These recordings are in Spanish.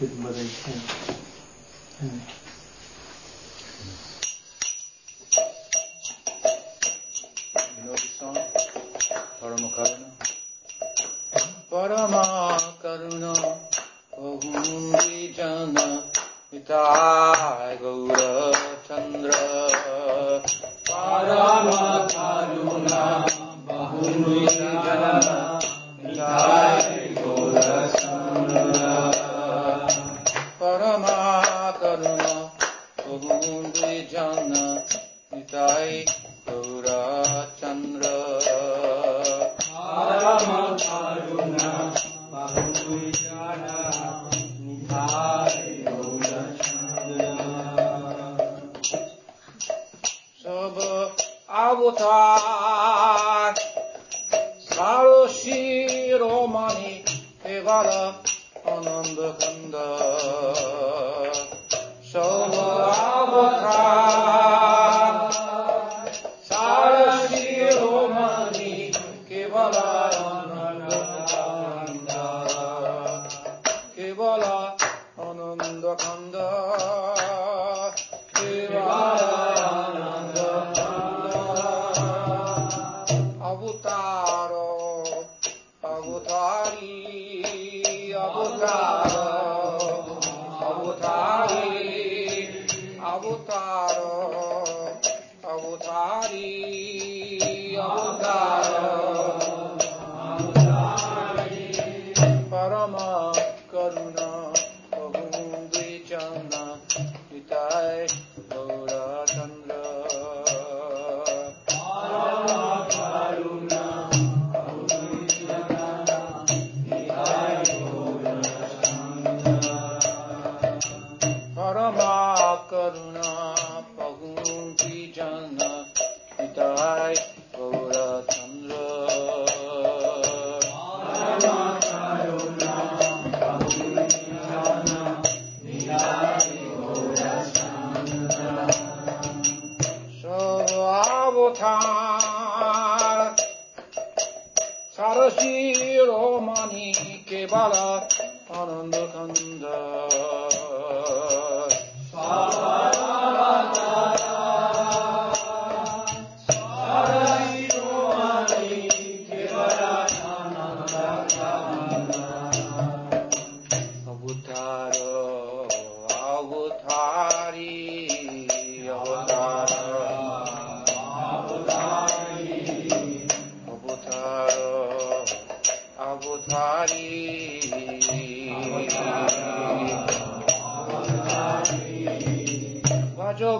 我们今天。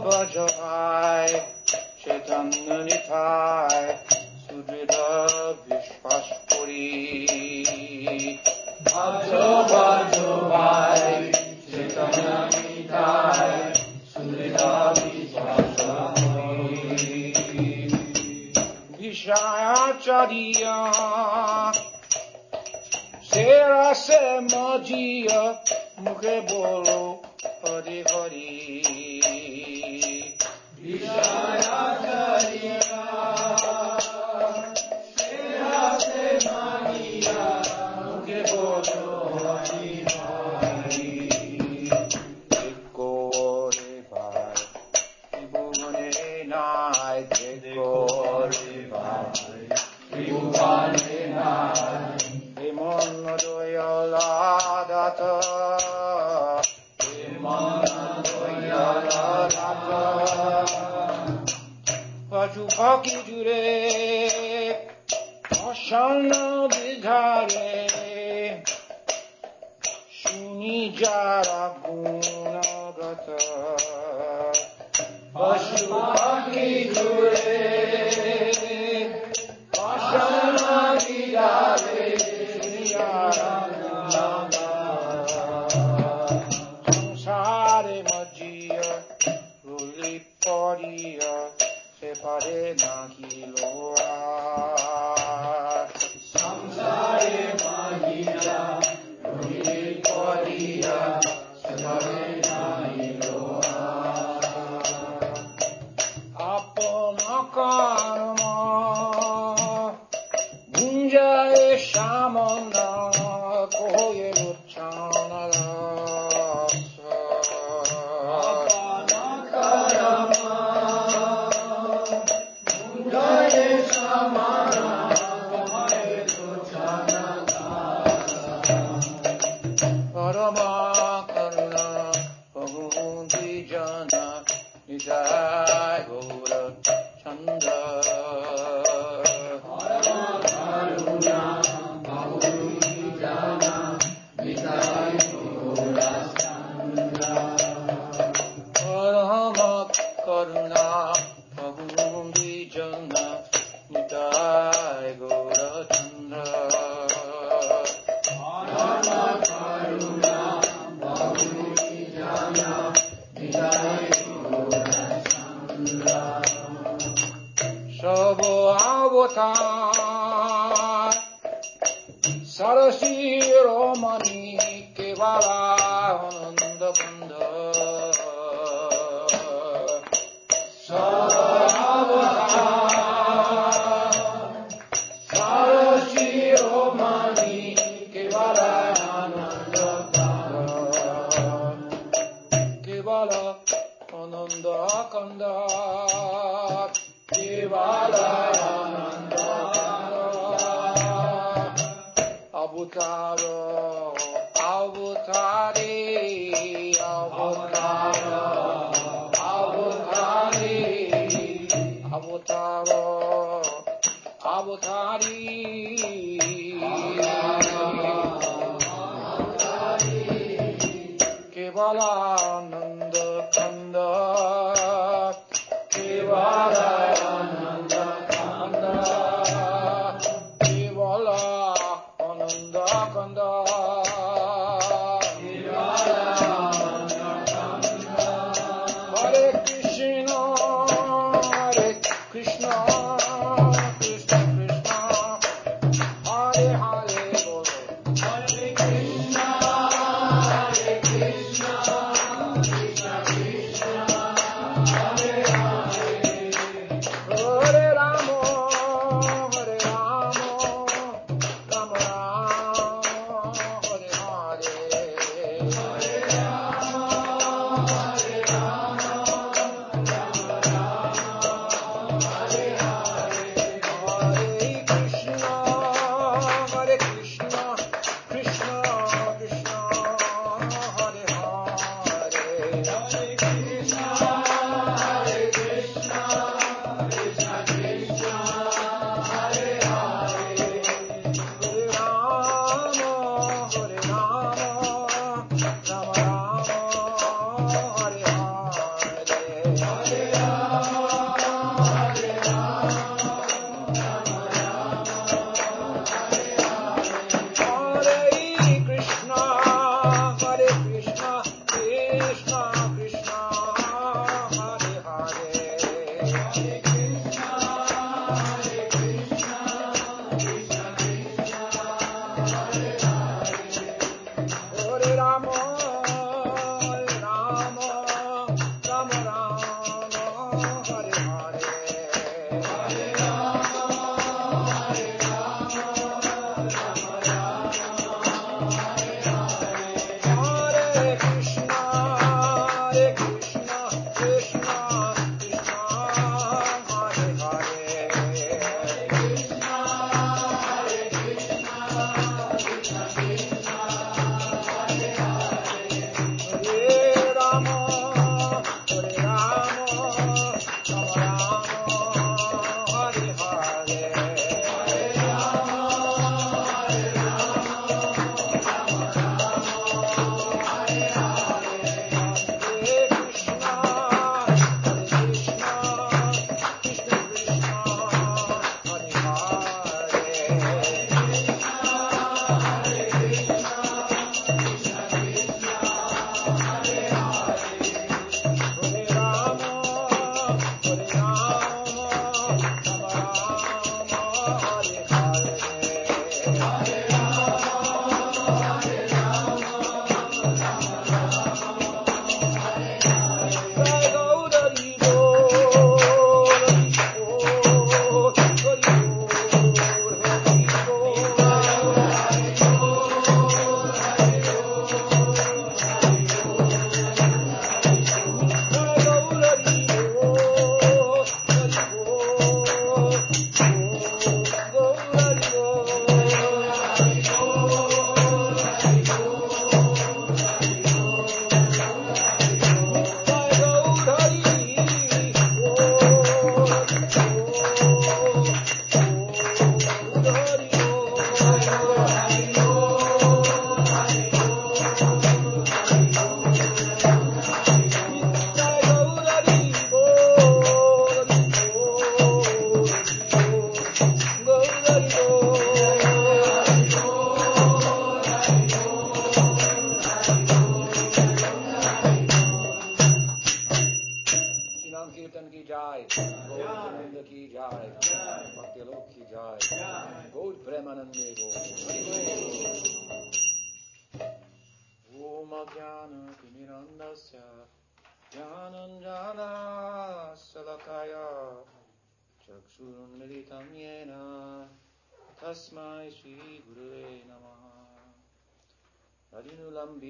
भजाय চৈতন্য নিথায় সুদৃঢ় বিশ্বাস করি। ভজ ভজ ভাই চৈতন্য নিথায় সুদৃঢ় বিশ্বাস বিষয়াচারিয়া সেরা সে মজিয়া মুখে বলো Kevalananda Kanda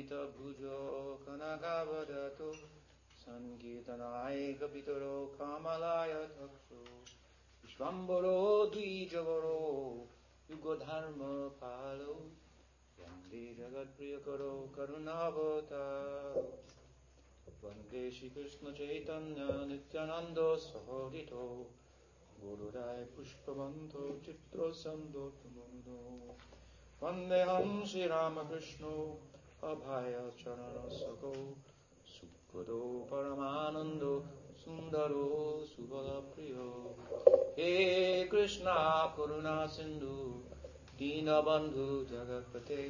अजिनुलम्बितभुजो कनकावदतो सङ्कीर्तनाय कपितरो कामलाय चक्षु विश्वम्बरो द्विजवरो युगधर्मपालो वंदे जगत्प्रियकरो करुणावतारो वंदे श्रीकृष्णचैतन्य नित्यानन्दो सहोदितो गुरुराय पुष्पवन्तो चित्रसन्दोतमोदो वन्देऽहं श्रीरामकृष्णो अभयचरणसखो सुखदो परमानन्दो सुन्दरो सुबलप्रियो हे कृष्णा करुणा सिन्धु दीनबन्धु जगत्पते।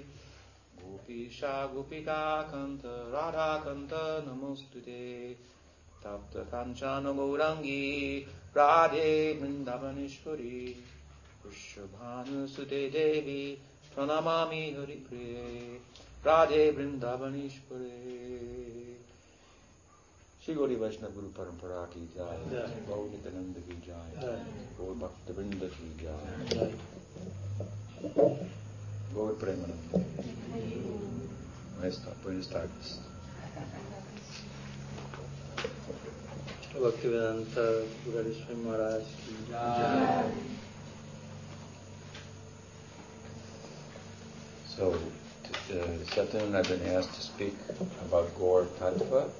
गोपीशा गोपिका कन्त राधाकन्त नमोऽस्तु ते तप्त काञ्चन गौरङ्गी राधे वृन्दावनेश्वरी। विश्वभानुसुते देवी प्रणमामि हरिप्रिये राधे वृंदावनीश्वरे। श्री गौरी वैष्णव गुरु परंपरा की जाए गौ नित्यानंद की जाए गौर भक्तवृंद की जाए गौर प्रेम भक्ति वेदांत गुरु महाराज की जाए So uh, this afternoon I've been asked to speak about Gaur Tattva.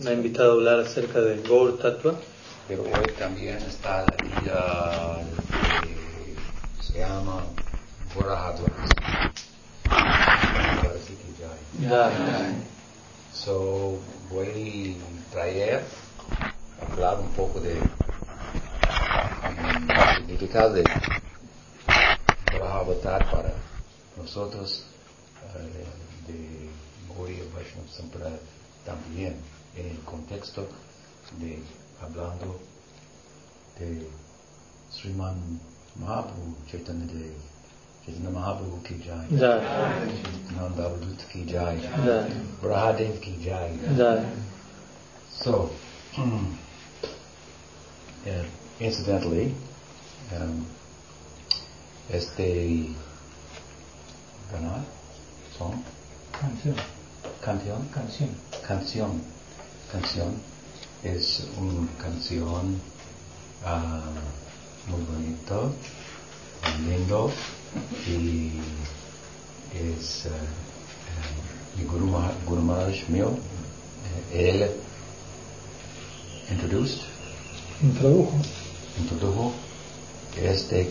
Me ha invitado a hablar acerca de Gaur Tattva, Pero hoy también está la día que se llama Gorahadva. Parece que ya hay. So, voy a traer, hablar un poco de significado de para nosotros eh, de Gaudiya Vaishnava Sampradaya también en el contexto de hablando de Sriman Mahaprabhu Chaitanya de Chaitanya Mahaprabhu ki jai. Nanda Avadut ki jai. Brahadev ki jai Jai. So, uh, incidentally, um, este canal, song, Canción. canción, Canción. canción, canción, es una canción ah, muy bonito, muy lindo y es eh, eh, mi Guru, Ma- Guru Maharaj mío, eh, él introduced, Introdujo. introdujo este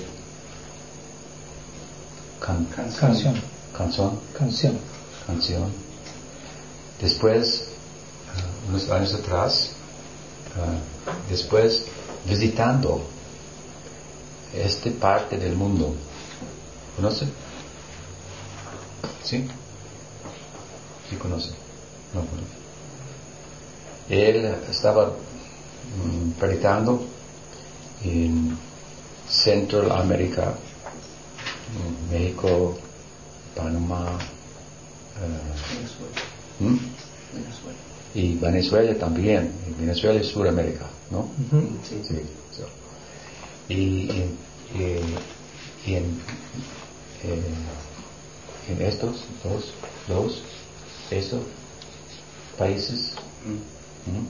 can- Canción. canción, Canción. canción. Después, ah, unos años atrás, ah, después visitando esta parte del mundo. ¿Conoce? ¿Sí? Sí conoce. No conoce. Él estaba mm, predicando en Central America, mm, México, Panamá, eh, ¿Mm? Y Venezuela también. Venezuela es Sudamérica, ¿no? Sí. so. Y, en- y en, eh, en estos dos, dos esos países, ¿Mm?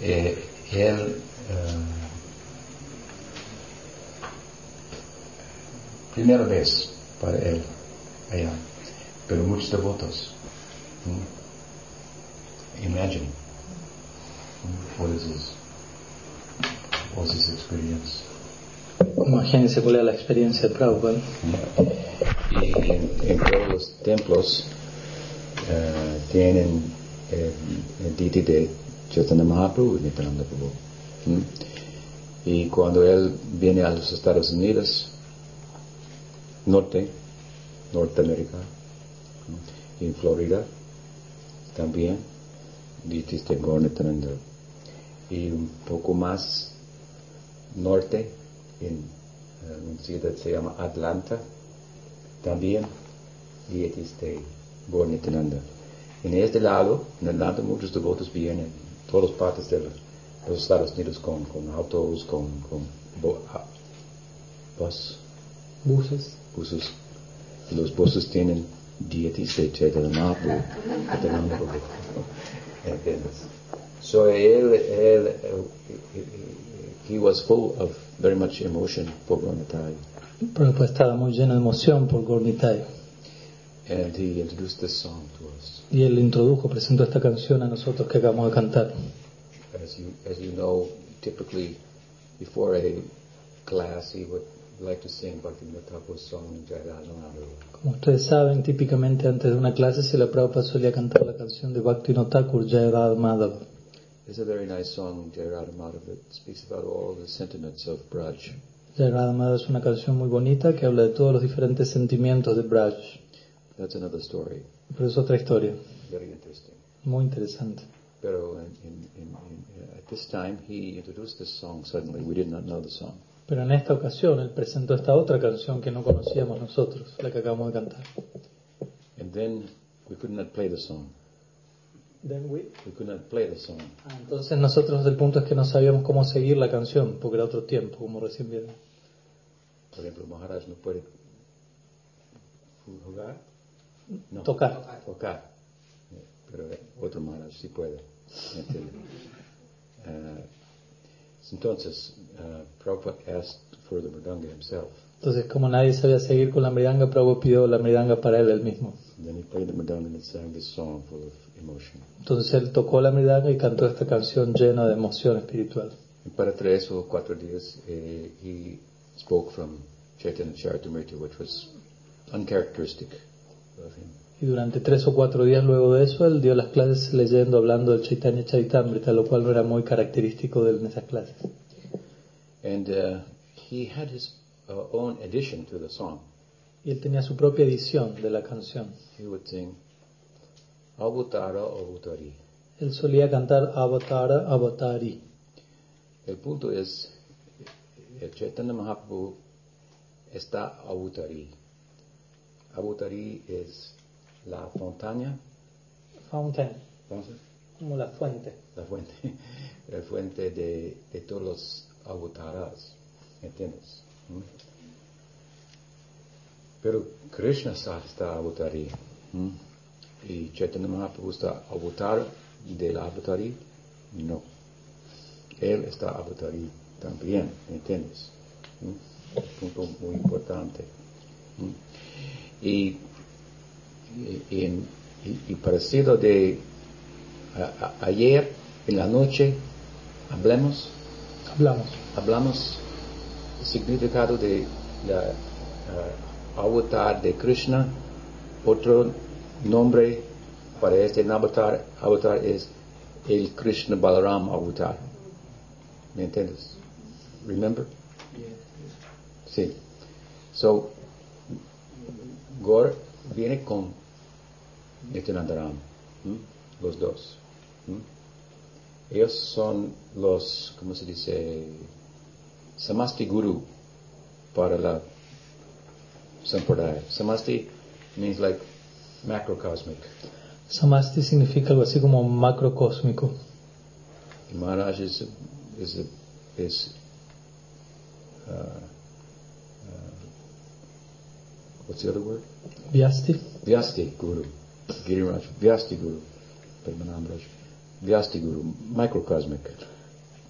eh, él eh, primera vez para él allá, pero muchos devotos. Imagine what is his, what's his experience. Imagínense cuál era la experiencia de Prabhupada. Y en, en todos los templos eh, tienen eh, el deity de Chaitanya Mahaprabhu y Nityananda Prabhu. ¿Mm? Y cuando él viene a los Estados Unidos, norte, Norteamérica, y en Florida también. Y un poco más norte, en eh, una ciudad que se llama Atlanta, también Gaur Nityananda. En este lado, en lado muchos devotos vienen, todas partes de los Estados Unidos con, con autos, con, con bo- bus, Buses. Buses. Y los buses tienen deities de Chaitanya Mahaprabhu. Nityananda Prabhu. ¿Entiendes? So él, él, eh, he was full of very much emotion for Gaur-Nitai. Prabhupada estaba muy lleno de emoción por Gornitai. And he introduced this song to us. Y él introdujo, presentó esta canción a nosotros que acabamos de cantar. As you, as you know, typically before a class, he would like to sing Bhaktivinoda Thakur's song Jayadhanadu. Como ustedes saben, típicamente antes de una clase se la Prabhupada solía cantar la canción de Bhakti Thakur, Jai Radha Madhav. It's a very nice song, Jayadhanadu. It speaks about all the sentiments of Braj. Jai Radha Madhav es una canción muy bonita que habla de todos los diferentes sentimientos de Braj. That's another story, Pero es otra historia, very interesting. muy interesante. Pero in, in, in, at this time, he introduced this song suddenly. We did not know the song. Pero en esta ocasión él presentó esta otra canción que no conocíamos nosotros, la que acabamos de cantar. And then we could not play the song. Then we- We could not play the song. Ah, Entonces nosotros el punto es que no sabíamos cómo seguir la canción, porque era otro tiempo, como recién vieron. Por ejemplo, Maharaj no puede jugar. No. Tocar. Tocar. Eh, Pero otro Maharaj sí puede. ¿entiende? Entonces, uh, Prabhupada asked for the Mridanga himself. Entonces, como nadie sabía seguir con la mridanga, Prabhupada pidió la mridanga para él, él mismo. Then he played the Mridanga and sang this song full of emotion. Entonces él tocó la mridanga y cantó esta canción llena de emoción espiritual. Y para tres o cuatro días, eh, he spoke from Chaitanya Charitamrita, which was uncharacteristic of him. Y durante tres o cuatro días luego de eso, él dio las clases leyendo, hablando del Chaitanya Charitamrita, lo cual no era muy característico de él en esas clases. And uh, he had his uh, own addition to the song. Y él tenía su propia edición de la canción. He would sing Avutara Avutari. Él solía cantar Avatara Avatari. El punto es, el Chaitanya Mahaprabhu está Avutari. Avutari es la montaña, Fountain, entonces, como la fuente. la fuente, la fuente de, de todos los avataras, ¿entiendes? ¿Mm? Pero Krishna está, avatari. ¿Mm? Y Chaitanya Mahaprabhu está avatar del avatari, no. Él está avatari también, ¿entiendes? ¿Mm? Punto muy importante. ¿Mm? Y, y, y- y parecido de a- a- ayer en la noche hablemos, Hablamos. hablamos el significado de la ah, avatar de Krishna. Otro nombre para este avatar, avatar es el Krishna Balaram avatar. ¿Me entiendes? Remember? Sí. So, Gaur viene con ¿m? los dos. ¿m? Ellos son los, ¿cómo se dice? Samasti Guru para la Sampradaya. Samasti means like macrocosmic. Samasti significa algo así como macrocósmico. Y Maharaj is, is, is uh, uh, what's the other word? Vyasti. Vyasti Guru, Giriraj, Vyasti Guru, Padmanabhraj, Vyasti Guru, microcosmic.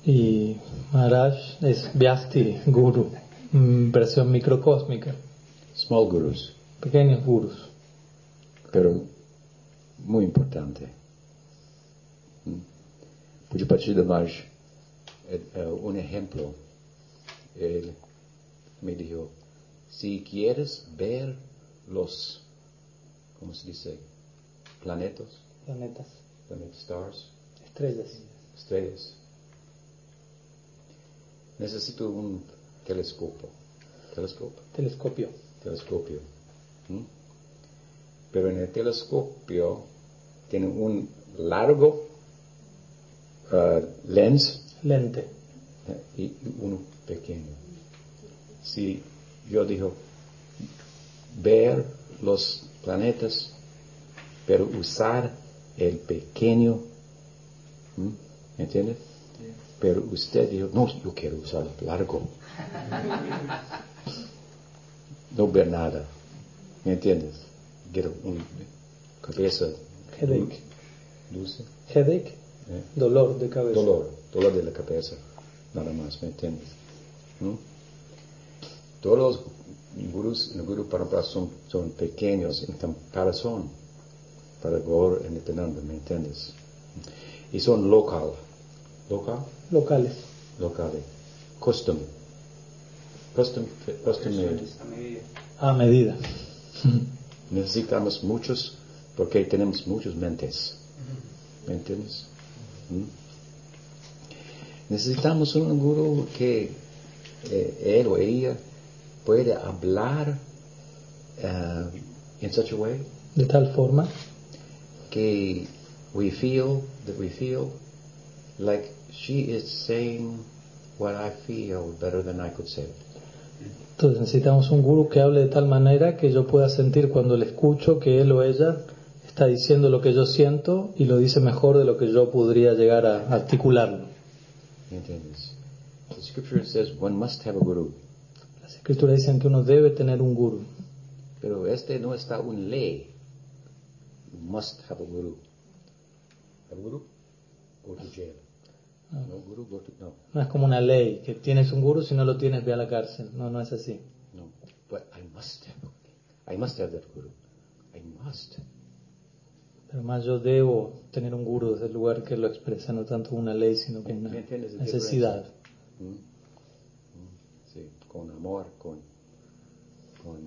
Y Maharaj es Vyasti Guru, mm, versión microcósmica. Small gurus, Pequeños gurus. pero muy importante. Mm. Pujapachita Maharaj, eh, eh, un ejemplo, él me dijo, si quieres ver los, ¿cómo se dice? Planetas, Planetas. planet stars, Estrellas. estrellas. Necesito un telescopio. Telescopio. Telescopio. Telescopio. ¿Mm? Pero en el telescopio tiene un largo ah, lens Lente. y uno pequeño. Si yo digo ver los planetas, pero usar el pequeño, ¿m? ¿entiendes? Pero usted dijo, no, yo quiero usar el largo. No ver nada, ¿me entiendes? Quiero una cabeza Headache. dulce. Headache, ¿eh? dolor de cabeza. Dolor, dolor de la cabeza, nada más, ¿me entiendes? ¿Mm? Todos los gurús en el Guru Parampara son, son pequeños en comparación para Gaur en ¿me entiendes? Y son local, local, Locales. locales, custom, custom, custom made. A medida. A medida. Necesitamos muchos porque tenemos muchas mentes. ¿Me entiendes? ¿Mm? Necesitamos un gurú que eh, él o ella puede hablar uh, in such a way De tal forma que we feel that we feel like she is saying what I feel better than I could say it. Entonces necesitamos un gurú que hable de tal manera que yo pueda sentir cuando le escucho que él o ella está diciendo lo que yo siento y lo dice mejor de lo que yo podría llegar a articularlo. ¿Me entiendes? The scripture says one must have a guru. Las escrituras dicen que uno debe tener un gurú, Pero este no está un ley. You must have a guru. A guru? Go to jail. No guru, go to... No, no es como una ley, que tienes un gurú, si no lo tienes ve a la cárcel. No, no es así. no. But I must have. I must have that guru. I must. Pero más yo debo tener un gurú desde el lugar que lo expresa, no tanto una ley, sino como una ¿Me entiendes la necesidad. ¿Mm? ¿Mm? Sí, con amor, con, con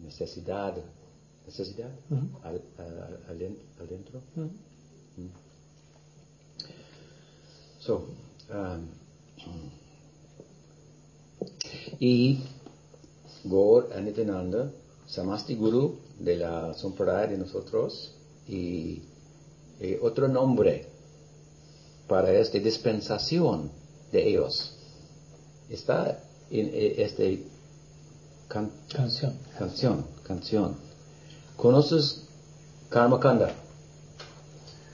necesidad. ¿Necesidad? Al, a- alen- adentro. Mm. So, um, y Gaur Anitananda, Samasti Guru de la Sampradaya de nosotros, y, y otro nombre para esta dispensación de ellos está en eh, este can- Canción. canción, canción. ¿Conoces Karma Kanda?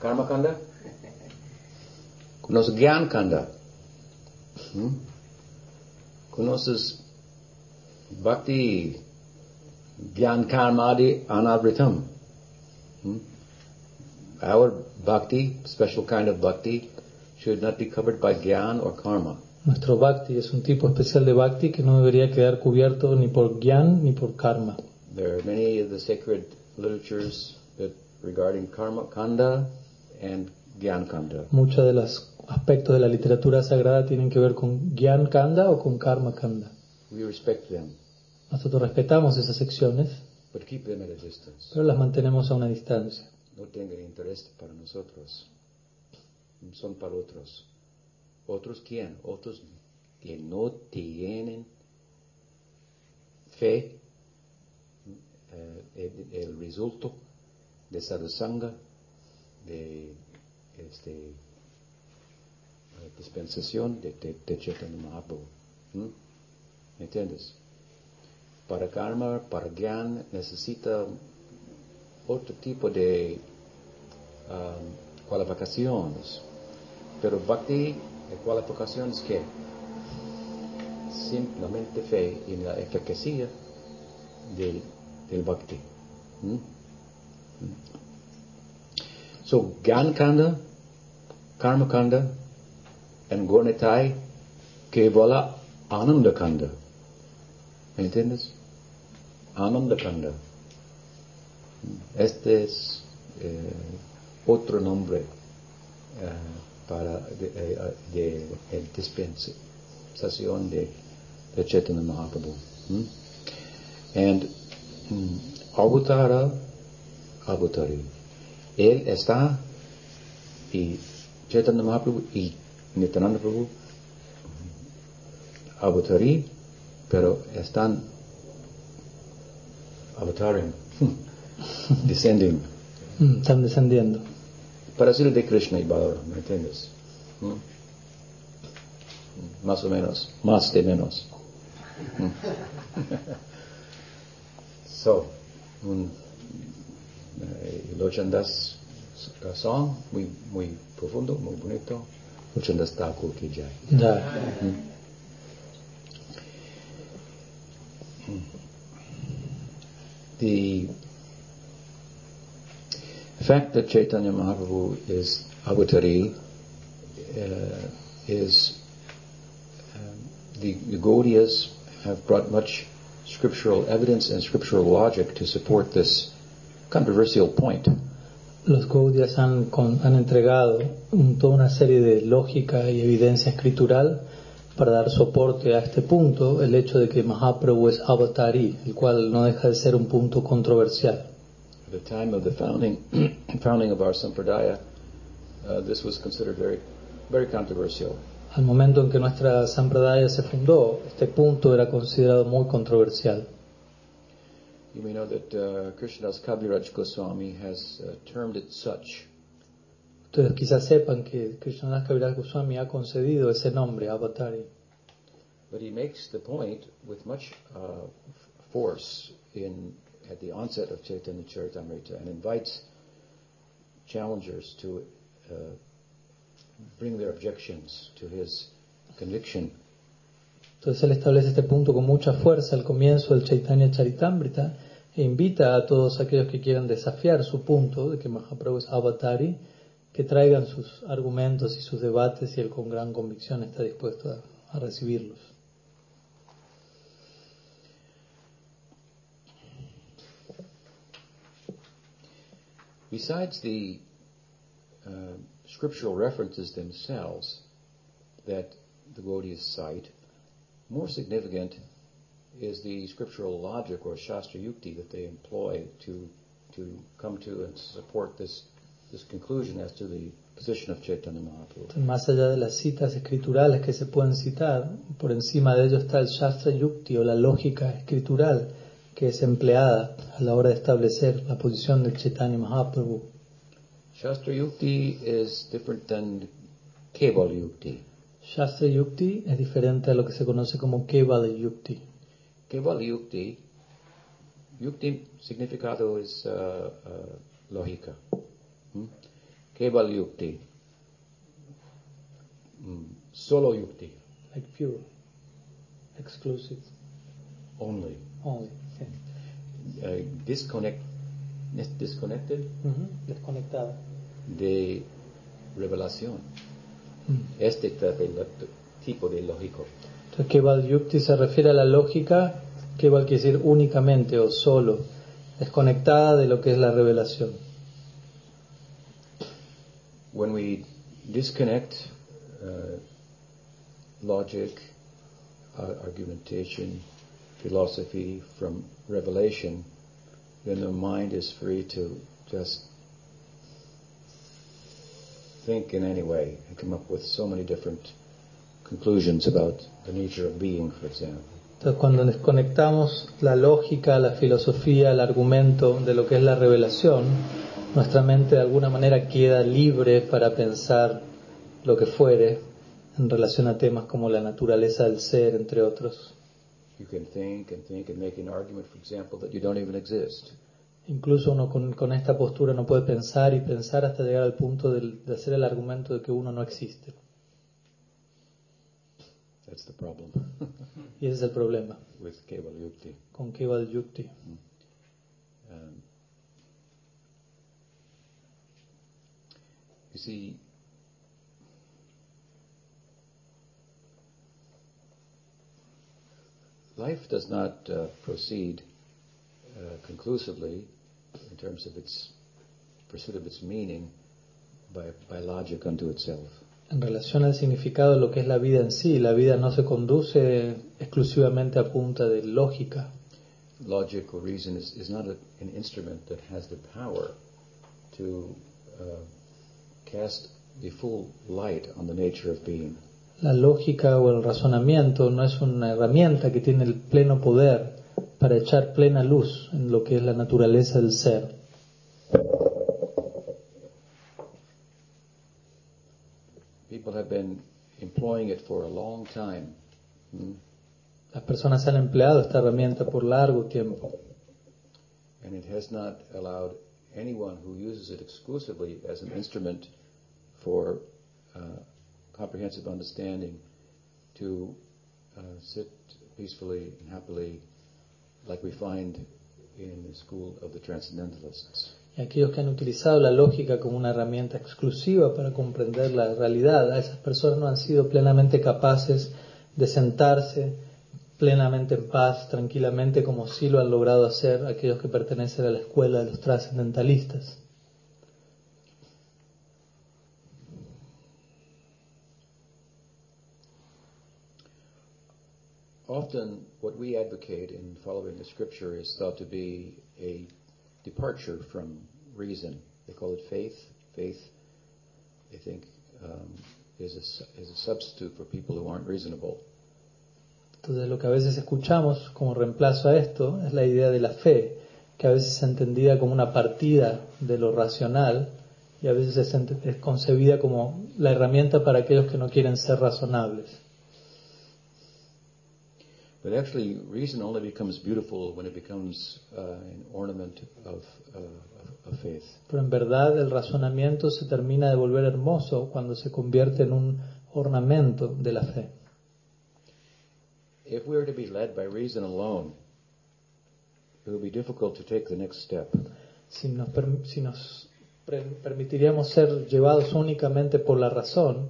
Karma Kanda? ¿Conoces Gyan Kanda? ¿Mm? ¿Conoces Bhakti Gyan Karmadi Anavritam? ¿Mm? Our Bhakti, special kind of Bhakti, should not be covered by Gyan or Karma. Nuestro bhakti es un tipo especial de bhakti que no debería quedar cubierto ni por gyan ni por karma. There are many of the sacred literatures that regarding Karma Kanda and Gyan Kanda. Muchos de los aspectos de la literatura sagrada tienen que ver con gyan kanda o con karma kanda. We respect them, Nosotros respetamos esas secciones, but keep them at a distance. pero las mantenemos a una distancia. No tengan interés para nosotros. Son para otros. ¿Otros quién? Otros que no tienen fe, eh, el, el resultado de sadhusanga, de este, eh, dispensación de, de, de Chaitanya Mahaprabhu. ¿Mm? ¿Me entiendes? Para karma, para gyan, necesita otro tipo de um, cualificaciones. Pero bhakti, cualificaciones que simplemente fe en la eficacia del, del bhakti. ¿Mm? ¿Mm? So, Gyan Kanda, Karma Kanda, and Gornitai, Kevala Ananda Kanda. ¿Me entiendes? Ananda Kanda. Este es eh, otro nombre eh, para de, eh, de, de dispensación de, de Chaitanya Mahaprabhu. ¿Mm? And mm, Avutara Avutari. Él está y Chaitanya Mahaprabhu y Nityananda Prabhu Avutari, pero están avataring, descending, Mm, Están descendiendo. parecido de Krishna y Balaram, ¿me entiendes? ¿Mm? Más o menos, más de menos. ¿Mm? so, un eh, Lochan Das uh, song, muy, muy profundo, muy bonito. Lochan Das Thakur ki jai. Ya. The fact that Chaitanya Mahaprabhu is avatari uh, is um, the, the Gaudiyas have brought much scriptural evidence and scriptural logic to support this controversial point. Los Gaudias han, con- han entregado un- toda una serie de lógica y evidencia escritural para dar soporte a este punto, el hecho de que Mahaprabhu es avatari, el cual no deja de ser un punto controversial. At the time of the founding founding of our sampradaya, uh, this was considered very very controversial. Al momento en que nuestra Sampradaya se fundó, este punto era considerado muy controversial. You may know that uh, Krishnadas Kaviraj Goswami has uh, termed it such. Ustedes quizás sepan que Krishnadas Kaviraj Goswami ha concedido ese nombre, avatari. But he makes the point with much uh, force in at the onset of Chaitanya Charitamrita and invites challengers to uh, bring their objections to his conviction. Entonces él establece este punto con mucha fuerza al comienzo del Chaitanya Charitamrita e invita a todos aquellos que quieran desafiar su punto de que Mahaprabhu es avatari que traigan sus argumentos y sus debates y él con gran convicción está dispuesto a, a recibirlos. Besides the uh, scriptural references themselves that the Gaudias cite, more significant is the scriptural logic or shastra yukti that they employ to to come to and support this this conclusion as to the position of Chaitanya Mahaprabhu. Más allá de las citas escriturales que se pueden citar, por encima de ello está el Shastra Yukti o la lógica escritural que es empleada a la hora de establecer la posición del Chaitanya Mahaprabhu. Shastra yukti is different than Keval yukti. Shastra Yukti es diferente a lo que se conoce como Kevala Yukti. Keval yukti, yukti significado es uh, uh, lógica. Hmm? Keval yukti, mm, solo yukti, Like pure, exclusive, only. only. Uh, disconnect, disconnected Ujú, Desconectada. De revelación. Mm. Este tipo de, tipo de lógico. Entonces, Keval Yukti se refiere a la lógica, Keval quiere decir únicamente o solo, desconectada de lo que es la revelación. When we disconnect uh, logic, uh, argumentation, philosophy from revelation, then the mind is free to just think in any way and come up with so many different conclusions about the nature of being, for example. Entonces, cuando desconectamos la lógica, la filosofía, el argumento de lo que es la revelación, nuestra mente de alguna manera queda libre para pensar lo que fuere en relación a temas como la naturaleza del ser, entre otros. You can think and think and make an argument, for example, that you don't even exist. Incluso uno con, con esta postura no puede pensar y pensar hasta llegar al punto de, hacer el argumento de que uno no existe. That's the problem Y ese es el problema with Keval Yukti. con Keval Yukti. Um, you see, life does not uh, proceed uh, conclusively in terms of its pursuit of its meaning by, by logic unto itself. En relación al significado de lo que es la vida en sí, la vida no se conduce exclusivamente a punta de lógica. Logic or reason is, is not a, an instrument that has the power to uh, cast the full light on the nature of being. La lógica o el razonamiento no es una herramienta que tiene el pleno poder para echar plena luz en lo que es la naturaleza del ser. People have been employing it for a long time, hmm, Las personas han empleado esta herramienta por largo tiempo. And it has not allowed anyone who uses it exclusively as an instrument for uh, comprehensive understanding to uh, sit peacefully and happily, like we find in the school of the Transcendentalists. Y aquellos que han utilizado la lógica como una herramienta exclusiva para comprender la realidad, a esas personas no han sido plenamente capaces de sentarse plenamente en paz, tranquilamente, como sí lo han logrado hacer aquellos que pertenecen a la escuela de los trascendentalistas. Often, what we advocate in following the scripture is thought to be a departure from reason. They call it faith. Faith, I think, um, is, a, is a substitute for people who aren't reasonable. Entonces lo que a veces escuchamos como reemplazo a esto es la idea de la fe, que a veces es entendida como una partida de lo racional y a veces es, es concebida como la herramienta para aquellos que no quieren ser razonables. But actually, reason only becomes beautiful when it becomes uh, an ornament of, uh, of faith. Pero en verdad el razonamiento se termina de volver hermoso cuando se convierte en un ornamento de la fe. If we were to be led by reason alone, it would be difficult to take the next step. Si nos, si permitiríamos ser llevados únicamente por la razón,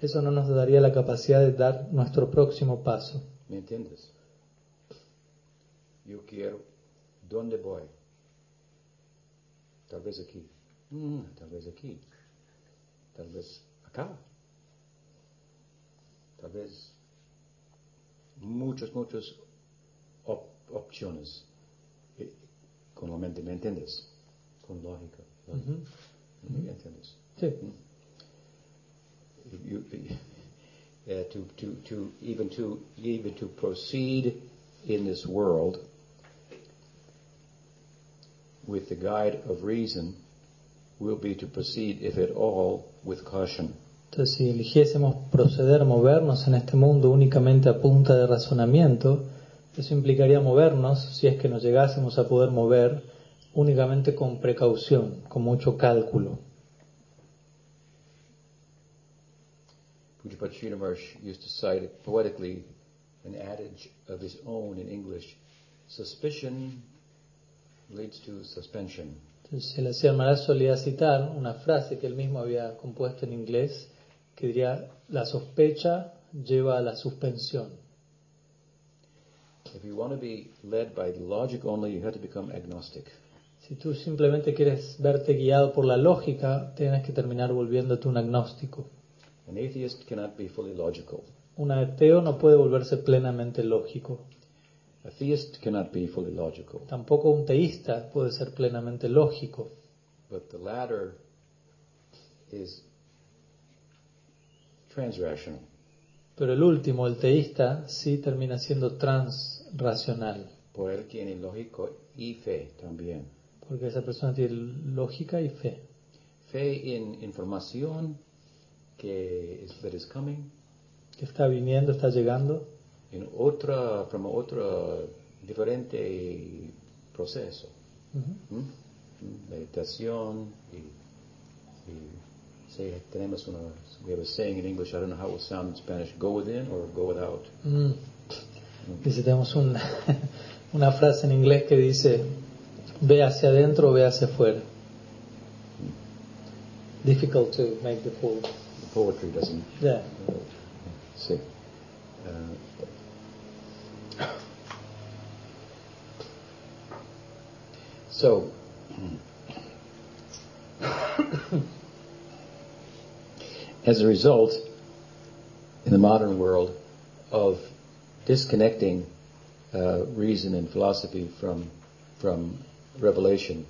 eso no nos daría la capacidad de dar nuestro próximo paso. ¿Me entiendes? Yo quiero, ¿dónde voy? Tal vez aquí. Mm, tal vez aquí. Tal vez acá. Tal vez muchas, muchas op- opciones. Eh, Con la mente, ¿me entiendes? Con lógica. lógica. Ujú. ¿Me entiendes? Sí. you, uh, to, to, to even to even to proceed in this world with the guide of reason will be to proceed, if at all, with caution. Entonces, si eligiésemos proceder, movernos en este mundo únicamente a punta de razonamiento, eso implicaría movernos, si es que nos llegásemos a poder mover, únicamente con precaución, con mucho cálculo. Pujapad Srinamarsh used to cite poetically an adage of his own in English: "Suspicion leads to suspension." Entonces, el Hacía Maharaj solía citar una frase que él mismo había compuesto en inglés, que diría, la sospecha lleva a la suspensión. If you want to be led by logic only, you have to become agnostic. Si tú simplemente quieres verte guiado por la lógica, tienes que terminar volviéndote un agnóstico. An atheist cannot be fully logical. Un ateo no puede volverse plenamente lógico. A theist cannot be fully logical. Tampoco un teísta puede ser plenamente lógico. But the latter is transrational. Pero el último, el teísta, sí termina siendo transracional. Por él tiene lógico y fe también. Porque esa persona tiene lógica y fe. Fe en información que is, that is coming, Que está viniendo, está llegando. en otra, from otro diferente proceso. Ujú. ¿Mm? Meditación y, y sí, tenemos una, we have a saying in English, I don't know how it will sound in Spanish, go within or go without. Mm. Dice, tenemos un- una frase en inglés que dice, ve hacia adentro o ve hacia afuera. Difficult to make the full. Poetry doesn't Yeah. Sí. Uh, so, as a result, in the modern world, of disconnecting uh, reason and philosophy from from revelation,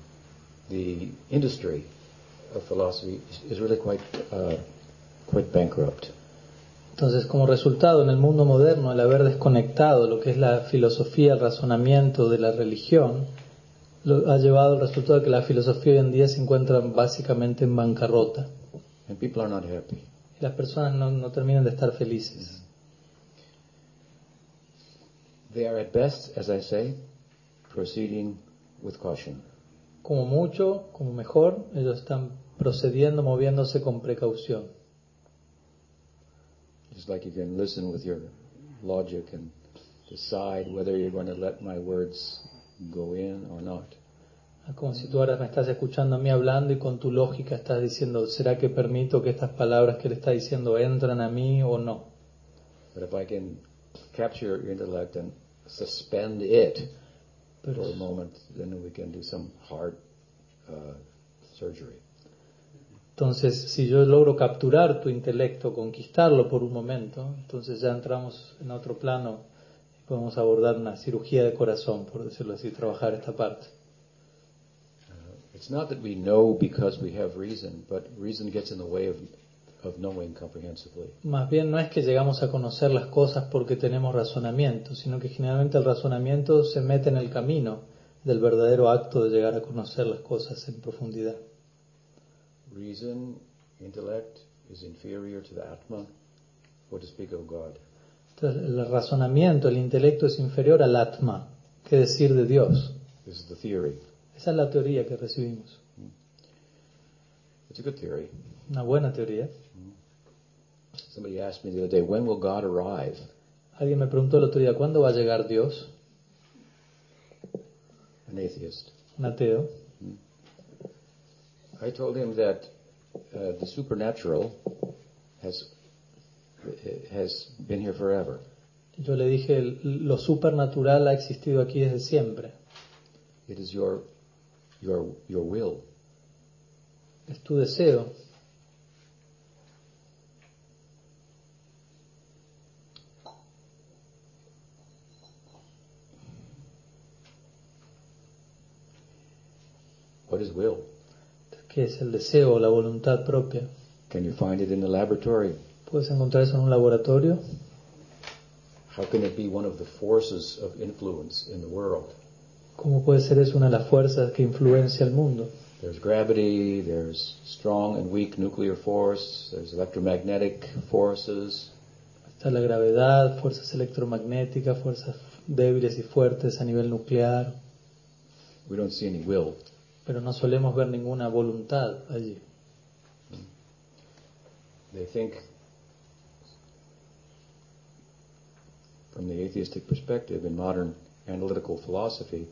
the industry of philosophy is, is really quite uh, quite bankrupt. Entonces, como resultado, en el mundo moderno, el haber desconectado lo que es la filosofía, el razonamiento de la religión, lo- ha llevado al resultado de que la filosofía hoy en día se encuentra básicamente en bancarrota. And people are not happy. Y las personas no, no terminan de estar felices. They are at best, as I say, proceeding with caution. como mucho, como mejor, ellos están procediendo, moviéndose con precaución. Just like you can listen with your logic and decide whether you're going to let my words go in or not. Es como si tú ahora me estás escuchando a mí hablando y con tu lógica estás diciendo, ¿será que permito que estas palabras que le está diciendo entran a mí o no? But if I can capture your intellect and suspend it Pero, for a moment, then we can do some heart uh, surgery. Entonces, si yo logro capturar tu intelecto, conquistarlo por un momento, entonces ya entramos en otro plano y podemos abordar una cirugía de corazón, por decirlo así, trabajar esta parte. Uh, it's not that we know because we have reason, but reason gets in the way of, of knowing comprehensively. Más bien no es que llegamos a conocer las cosas porque tenemos razonamiento, sino que generalmente el razonamiento se mete en el camino del verdadero acto de llegar a conocer las cosas en profundidad. Reason, intellect is inferior to the Atma, what to speak of God. Entonces, el razonamiento, el intelecto es inferior al Atma, qué decir de Dios. This is the theory. Esa es la teoría que recibimos. It's a good theory. Una buena teoría. Somebody asked me the other day, when will God arrive? Alguien me preguntó el otro día, ¿cuándo va a llegar Dios? An atheist. Un ateo. I told him that uh, the supernatural has has been here forever. Yo le dije, lo supernatural ha existido aquí desde siempre. It is your your your will. Es tu deseo. What is will? ¿Qué es el deseo, la voluntad propia? Can you find it in the laboratory? ¿Puedes encontrar eso en un laboratorio? How can it be one of the forces of influence in the world? ¿Cómo puede ser eso una de las fuerzas que influencia el mundo? There's gravity, there's strong and weak nuclear force, there's electromagnetic forces, Está la gravedad, fuerzas electromagnéticas, fuerzas débiles y fuertes a nivel nuclear, we don't see any will. Pero no solemos ver ninguna voluntad allí. They think, from the atheistic perspective in modern analytical philosophy,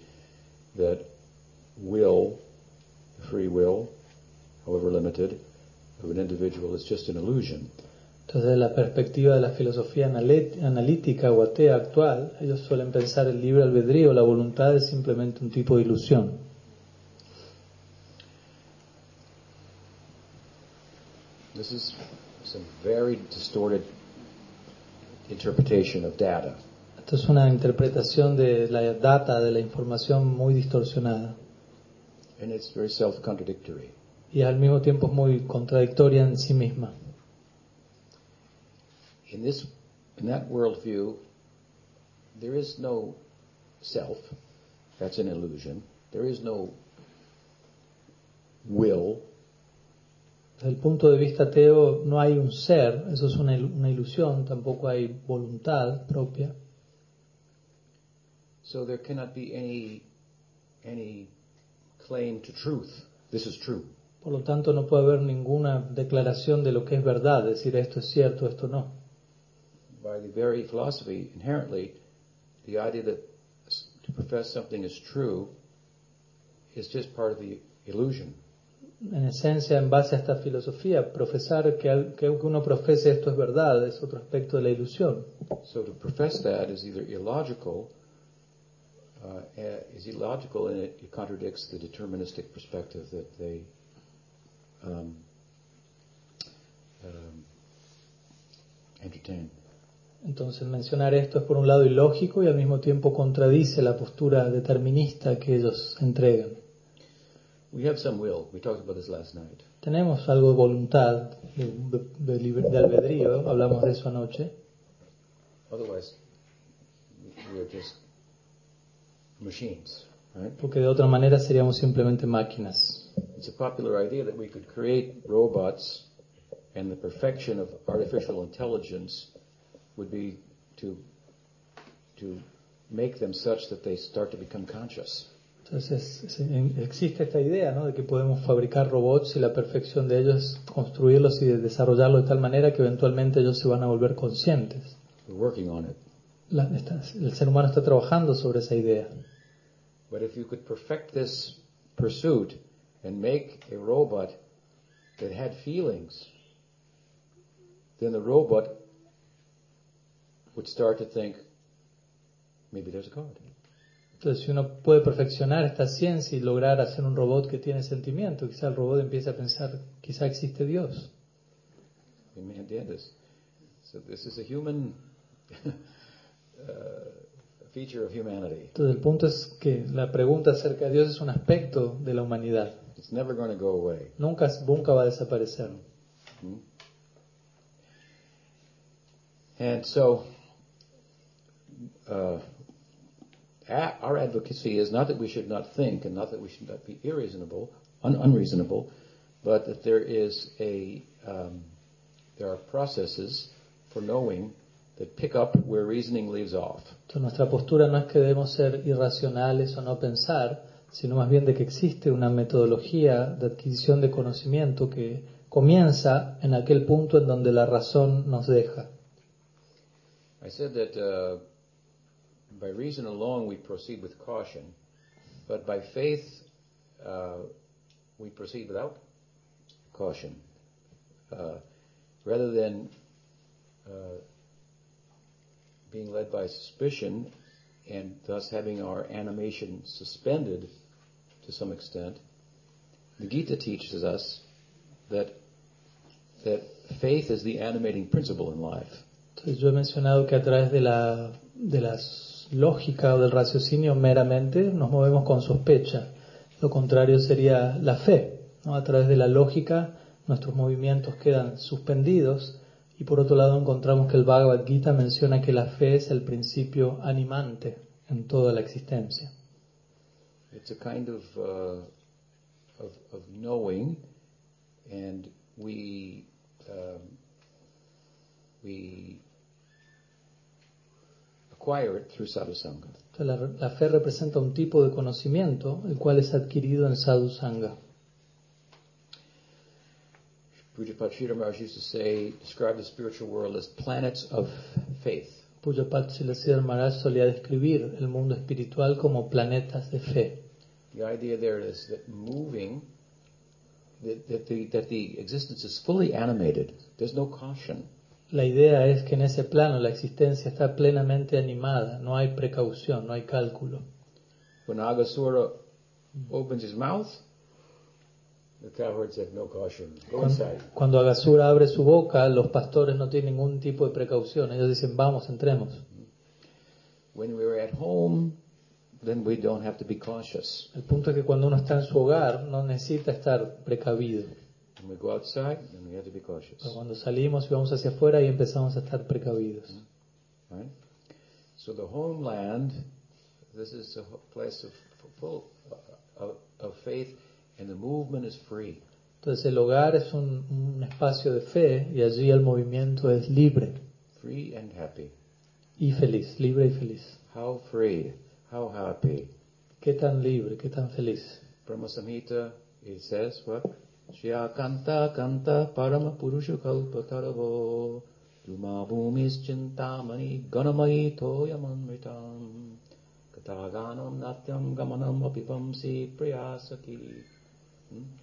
that will, free will, however limited, of an individual is just an illusion. Entonces, la perspectiva de la filosofía analítica o atea actual, ellos suelen pensar el libre albedrío, la voluntad es simplemente un tipo de ilusión. This is some very distorted interpretation of data. Esto es una interpretación de la data, de la información muy distorsionada. And it's very self-contradictory. Y al mismo tiempo es muy contradictoria en sí misma. In this, in that worldview, there is no self. That's an illusion. There is no will. Desde el punto de vista ateo no hay un ser, eso es una, una ilusión, tampoco hay voluntad propia. So there cannot be any, any claim to truth. This is true. Por lo tanto, no puede haber ninguna declaración de lo que es verdad, decir esto es cierto, esto no. By the very philosophy, inherently, the idea that to profess something is true is just part of the illusion. En esencia, en base a esta filosofía, profesar que, que uno profese esto es verdad es otro aspecto de la ilusión. So to profess that is either illogical, uh, eh, is illogical and it, it contradicts the deterministic perspective that they um, um, entertain. Entonces, mencionar esto es por un lado ilógico y al mismo tiempo contradice la postura determinista que ellos entregan. We have some will. We talked about this last night. Tenemos algo de voluntad, de, de- de albedrío, hablamos de eso anoche, Otherwise, we are just machines, right? porque de otra manera seríamos simplemente máquinas. It's a popular idea that we could create robots and the perfection of artificial intelligence would be to to make them such that they start to become conscious. Entonces, Entonces es- en- existe esta idea ¿no? de que podemos fabricar robots y la perfección de ellos es construirlos y de desarrollarlos de tal manera que eventualmente ellos se van a volver conscientes. We're working on it. La- está- el ser humano está trabajando sobre esa idea. But if you could perfect this pursuit and make a robot that had feelings, then the robot would start to think, maybe there's a God. Entonces si uno puede perfeccionar esta ciencia y lograr hacer un robot que tiene sentimiento, quizá el robot empiece a pensar, quizá existe Dios. So this is a human uh, feature of humanity. Entonces el punto es que la pregunta acerca de Dios es un aspecto de la humanidad. It's never going to go away. Nunca, nunca va a desaparecer. Hmm? And so, uh, our advocacy is not that we should not think and not that we should not be irreasonable, un- unreasonable, but that there is a, um, there are processes for knowing that pick up where reasoning leaves off. Entonces nuestra postura no es que debemos ser irracionales o no pensar, sino más bien de que existe una metodología de adquisición de conocimiento que comienza en aquel punto en donde la razón nos deja. I said that uh, by reason alone we proceed with caution, but by faith uh, we proceed without caution. Uh, rather than uh, being led by suspicion and thus having our animation suspended to some extent, the Gita teaches us that that faith is the animating principle in life. Entonces yo he mencionado que a través de la, de la lógica o del raciocinio meramente nos movemos con sospecha. Lo contrario sería la fe. ¿no? A través de la lógica nuestros movimientos quedan suspendidos y por otro lado encontramos que el Bhagavad Gita menciona que la fe es el principio animante en toda la existencia. It's a kind of, uh, of, of knowing, and we um, we acquire it through sadhusanga. Entonces, la, la fe representa un tipo de conocimiento el cual es adquirido en sadhu sangha. Pujapad Sridhar Maharaj used to say, describe the spiritual world as planets of faith. Pujapat Maharaj solía describir el mundo espiritual como planetas de fe. The idea there is that moving, that, that, the, that the existence is fully animated. There's no caution. La idea es que en ese plano la existencia está plenamente animada, no hay precaución, no hay cálculo. When Agasura opens his mouth, the cowherd said, no caution, go Cuando, inside. cuando Agasura abre su boca, los pastores no tienen ningún tipo de precaución, ellos dicen vamos, entremos. When we're at home, then we don't have to be cautious. El punto es que cuando uno está en su hogar no necesita estar precavido, When we go outside, then we have to be cautious. pero cuando salimos y vamos hacia afuera y empezamos a estar precavidos. Right? So the homeland, this is a place of full of, of faith, and the movement is free. Entonces el hogar es un, un espacio de fe y allí el movimiento es libre Free and happy. y feliz, libre y feliz. How free, how happy. ¿Qué tan libre, qué tan feliz? Brahma Samhita, it says what? श्याकांता कांता परम पुरुष कल्प तरव दुमा भूमिश्चिंता मणि गणमयी थोयमृत कथागानम नात्यम गमनम अपिपंसी प्रयास की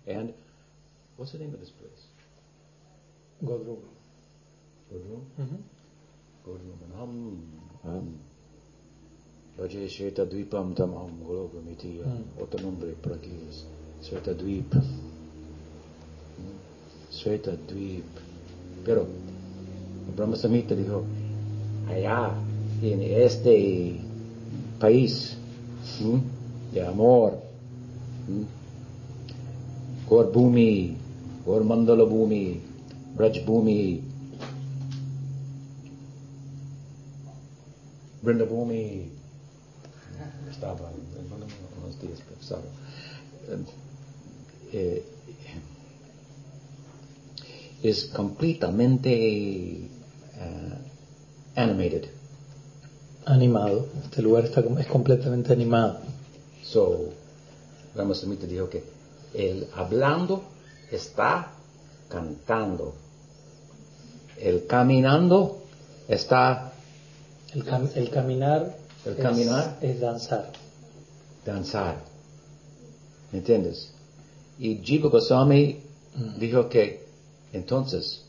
and what's the name of this place गोद्रो गोद्रो गोद्रो मनम भजे श्वेत द्वीपम तमाम गोलोक मिथि ओतनम ब्रे श्वेत द्वीप aquí es Shweta Dvip. Shweta Dvip. Pero Brahma Samhita dijo, allá en este país ¿m? de amor, ¿m? Gaur Bhumi, Gaur Mandala Bhumi, Braj Bhumi, Brinda Bhumi, estaba en uno- unos días pasado. Eh, is completamente uh, animated. Animado. Este lugar está, es completamente animado. So Ramasamita dijo que el hablando está cantando. El caminando está El, cam- el caminar, El es- caminar. es danzar. danzar. ¿Me entiendes? Y Jiva Goswami dijo que entonces,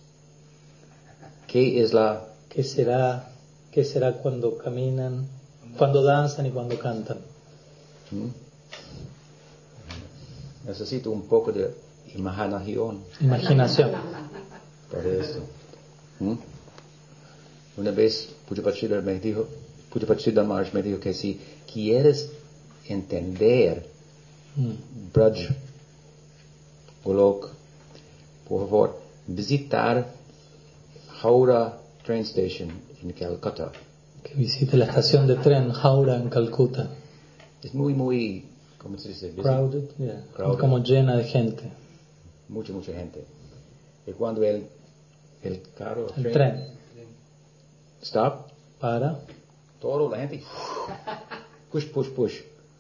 ¿qué es la ¿Qué será, ¿Qué será cuando caminan, cuando danzan y cuando cantan? ¿Mm? Necesito un poco de imaginación Imaginación. para esto. ¿Mm? Una vez Pujapachida me dijo, Pujapachida Maharaj me dijo que si quieres entender Mm. Braj, Golok, por favor, visitar Howrah Train Station en Calcutta. Que visite la estación de tren Haura en Calcuta. Es muy, muy, ¿cómo se dice? Crowded, yeah. Crowded. como llena de gente. Mucha, mucha gente. Y cuando el, el carro, El tren stop, para, todo la gente, push, push, push,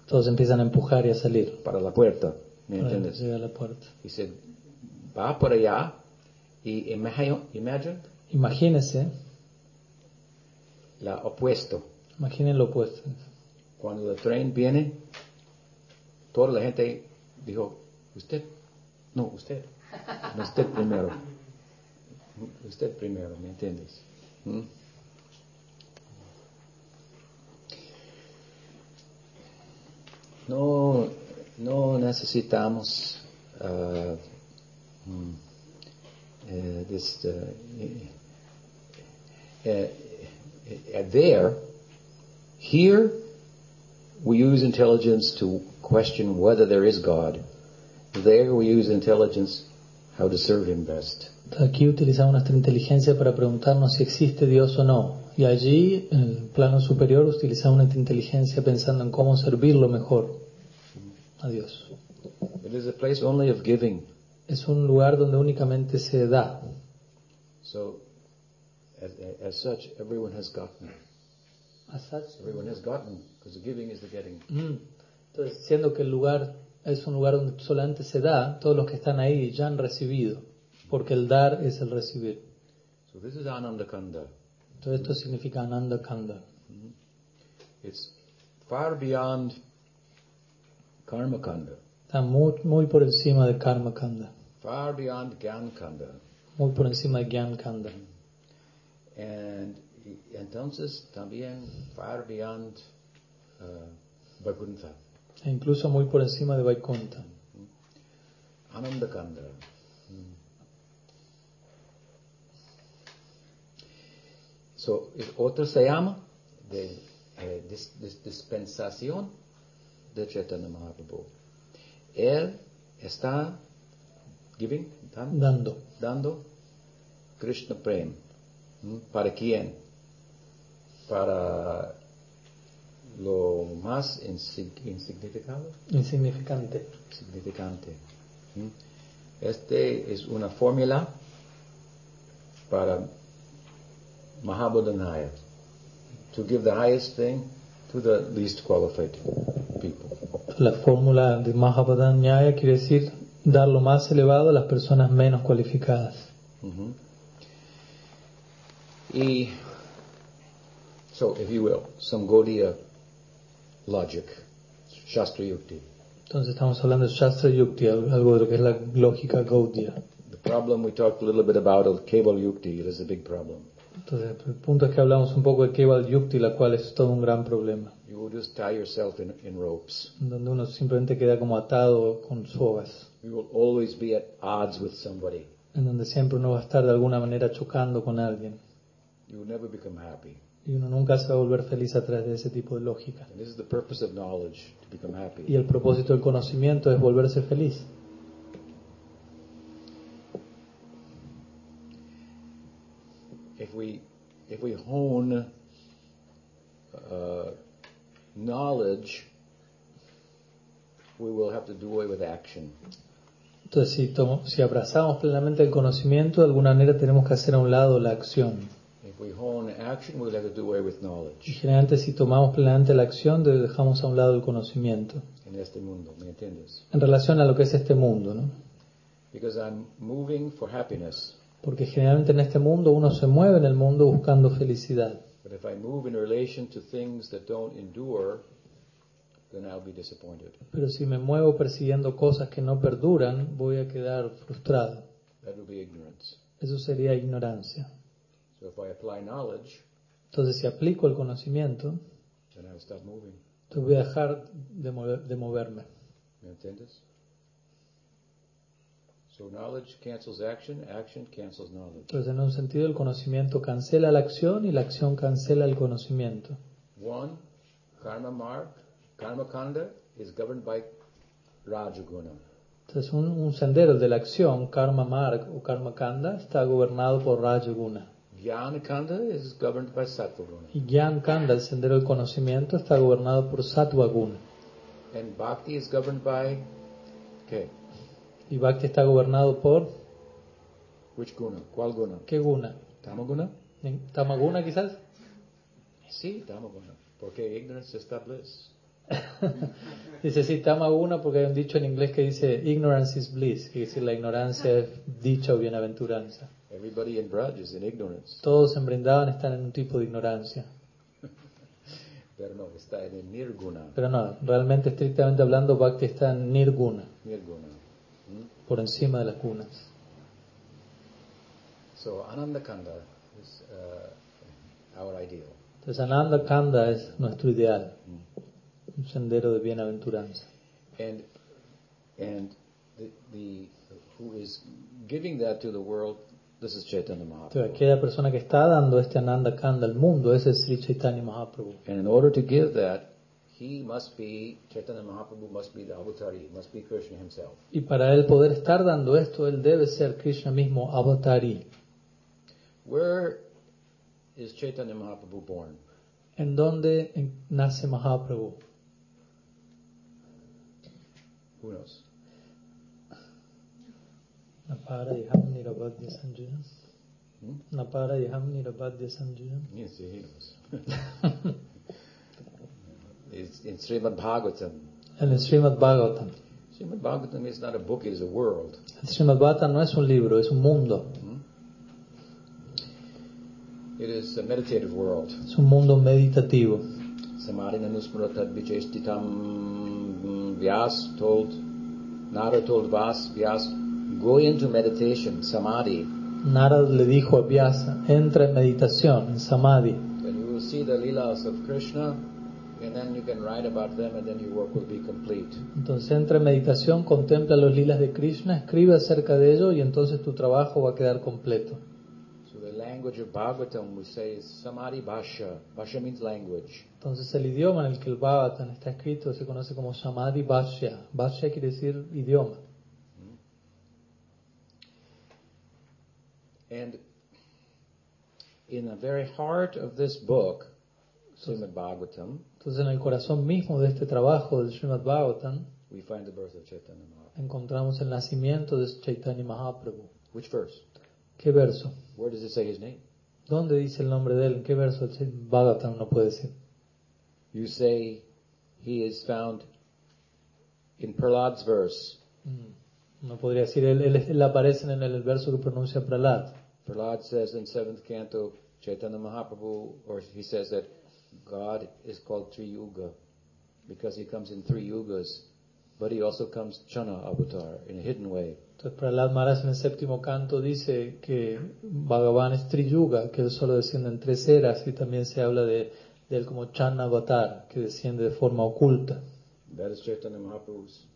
todos empiezan a empujar y a salir. para la puerta. ¿Me Para entiendes? llegar a la puerta. Dice, va por allá y imagine, imagine Imagínese, la opuesto. imaginen lo opuesto. Cuando el tren viene, toda la gente dijo, usted, no, usted, no usted primero. Usted primero, ¿me entiendes? ¿Mm? No, no necesitamos uh, mm, this, uh, eh, there, here, we use intelligence to question whether there is God. There, we use intelligence how to serve Him best. Aquí utilizamos nuestra inteligencia para preguntarnos si existe Dios o no. Y allí, en el plano superior, utilizamos nuestra inteligencia pensando en cómo servirlo mejor a Dios. It is a place only of giving. Es un lugar donde únicamente se da. So, as, as such, everyone has gotten. Everyone has gotten, because the giving is the getting. Mm. Entonces, siendo que el lugar es un lugar donde solamente se da, todos los que están ahí ya han recibido, porque el dar es el recibir. So this is Ananda Kanda. Todo esto significa Ananda Kanda. It's far beyond Está muy, muy por encima de Karma Kanda, far beyond Gyan Kanda. muy por encima de Gyan Kanda. And y- entonces también far beyond uh, Vaikuntha, E incluso muy por encima de Vaikunta. Ananda Kanda. Mm. So, es otro se llama de eh, dis- dis- dispensación de Chaitanya Mahaprabhu. Él está giving, dan- Dando. dando Krishna Prem. ¿Para quién? Para lo más insig- insignificado, Insignificante. significante. ¿Mm? Este es una fórmula para Mahabodhanaya. To give the highest thing to the least qualified people. La fórmula de Mahabodhan Nyaya quiere decir dar lo más elevado a las personas menos cualificadas. Mhm. Y, so, if you will, some Gaudiya logic, Shastra Yukti. Entonces estamos hablando de Shastra Yukti, algo de lo que es la lógica Gaudiya. The problem we talked a little bit about Keval Yukti, it is a big problem. Entonces el punto es que hablamos un poco de Keval Yukti, la cual es todo un gran problema, You will just tie yourself in, in ropes. donde uno simplemente queda como atado con sogas, You will always be at odds with somebody. en donde siempre uno va a estar de alguna manera chocando con alguien. You will never become happy. Y uno nunca se va a volver feliz a través de ese tipo de lógica. And this is the purpose of knowledge, to become happy. Y el propósito del conocimiento es volverse feliz. if we if we hone uh, knowledge, we will have to do away with action. Entonces, si, tomo- si abrazamos plenamente el conocimiento, de alguna manera tenemos que hacer a un lado la acción. Y generalmente si tomamos plenamente la acción, de- dejamos a un lado el conocimiento. in este mundo, ¿me entiendes? En relación a lo que es este mundo, ¿no? Because I'm moving for happiness, Porque generalmente en este mundo uno se mueve en el mundo buscando felicidad. but if I move in relation to things that don't endure, then I'll be disappointed. Pero si me muevo persiguiendo cosas que no perduran, voy a quedar frustrado. That will be ignorance. Eso sería ignorancia. So if I apply knowledge, Entonces si aplico el conocimiento, then I'll stop moving. entonces voy a dejar de, mover- de moverme. ¿Me entiendes? So knowledge cancels action, action cancels knowledge. Entonces en un sentido el conocimiento cancela la acción y la acción cancela el conocimiento. One, karma mark, karma kanda is governed by Rajaguna. Entonces un, un sendero de la acción, karma marg o karma kanda, está gobernado por Rajaguna. Jnana kanda is governed by Sattvaguna. Y Gyan Kanda, el sendero del conocimiento, está gobernado por Sattva Guna. And bhakti is governed by, okay, Y Bhakti está gobernado por which guna? ¿Cuál guna? ¿qué guna? Tamaguna? ¿Tamaguna quizás? Sí, tamaguna. Porque ignorance está bliss. Dice sí, Tamaguna porque hay un dicho en inglés que dice ignorance is bliss, que dice la ignorancia es dicha o bienaventuranza. Everybody in Braj is in ignorance. Todos en Brindavan están en un tipo de ignorancia. Pero no, está en el nirguna. Pero no, realmente estrictamente hablando, Bhakti está en Nirguna, Nirguna. Hmm? por encima de las gunas. So Ananda Kanda is uh, our ideal. Entonces Ananda Kanda es nuestro ideal, un sendero de bienaventuranza. And and the, the who is giving that to the world, this is Chaitanya Mahaprabhu. aquella persona que está dando este Ananda Kanda al mundo es Sri Chaitanya Mahaprabhu. And in order to give that, he must be Chaitanya Mahaprabhu must be the avatari, must be Krishna himself. Y para él poder estar dando esto, él debe ser Krishna mismo, avatari. Where is Chaitanya Mahaprabhu born? ¿En dónde nace Mahaprabhu? Who knows? Napara yaham nirabadya sanjaya. Hmm? Napara yaham nirabadya sanjaya. Yes, he knows. it's in Srimad Bhagavatam. En el Srimad Bhagavatam. Srimad Bhagavatam is not a book, it is a world. El Srimad Bhagavatam no es un libro, es un mundo. It is a meditative world. Es un mundo meditativo. Samadhina Nusmrata Vichestitam Vyas told, Nara told Vas, Vyas, go into meditation, Samadhi, Narad le dijo a Vyasa, entra en meditación, en samadhi, then you will see the Leelas of Krishna, and then you can write about them, and then your work will be complete. Entonces entra en meditación, contempla los lilas de Krishna, escribe acerca de ello y entonces tu trabajo va a quedar completo. Language of Bhagavatam we say Samadhi Bhasha. Bhasha means language. Entonces el idioma en el que el Bhagavatam está escrito se conoce como Samadhi Bhashya. Bhashya quiere decir idioma. And in the very heart of this book, Srimad Bhagavatam, Entonces en el corazón mismo de este trabajo del Srimad Bhagavatam we find the birth of Chaitanya Mahaprabhu. encontramos el nacimiento de Chaitanya Mahaprabhu. Which verse? ¿Qué verso? Where does it say his name? ¿Dónde dice el nombre de él? ¿En qué verso el Bhagavatam no puede decir? You say he is found in Prahlad's verse. Mm, No podría decir, él, él, él aparece en el, verso que pronuncia Prahlad. Prahlad says in seventh canto, Chaitanya Mahaprabhu, or he says that God is called Tri Yuga because he comes in three yugas, but he also comes Chana avatar in a hidden way. Entonces Prahlad Maharaj en el séptimo canto dice que Bhagavan es Triyuga, que él solo desciende en tres eras y también se habla de, de él como Chana Avatar, que desciende de forma oculta. That is Chaitanya Mahaprabhu's.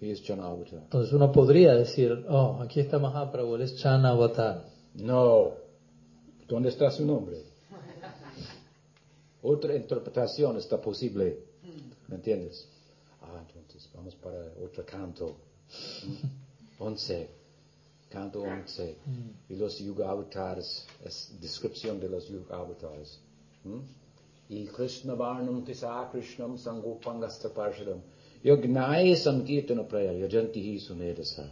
He is Chana avatar. Entonces uno podría decir, oh, aquí está Mahaprabhu, él es Chana Avatar. No. ¿Dónde está su nombre? Otra interpretación está posible. ¿Me entiendes? Ah, entonces vamos para otro canto. Mm. Once. Canto once. Y los yuga avatars. Es descripción de los yuga avatars. ¿Mm? Y Krishna Varnam Tisa Krishnam Sangopangasta Parshadam. Yognai Sankirtana Praya Yajantihi Sumedasa.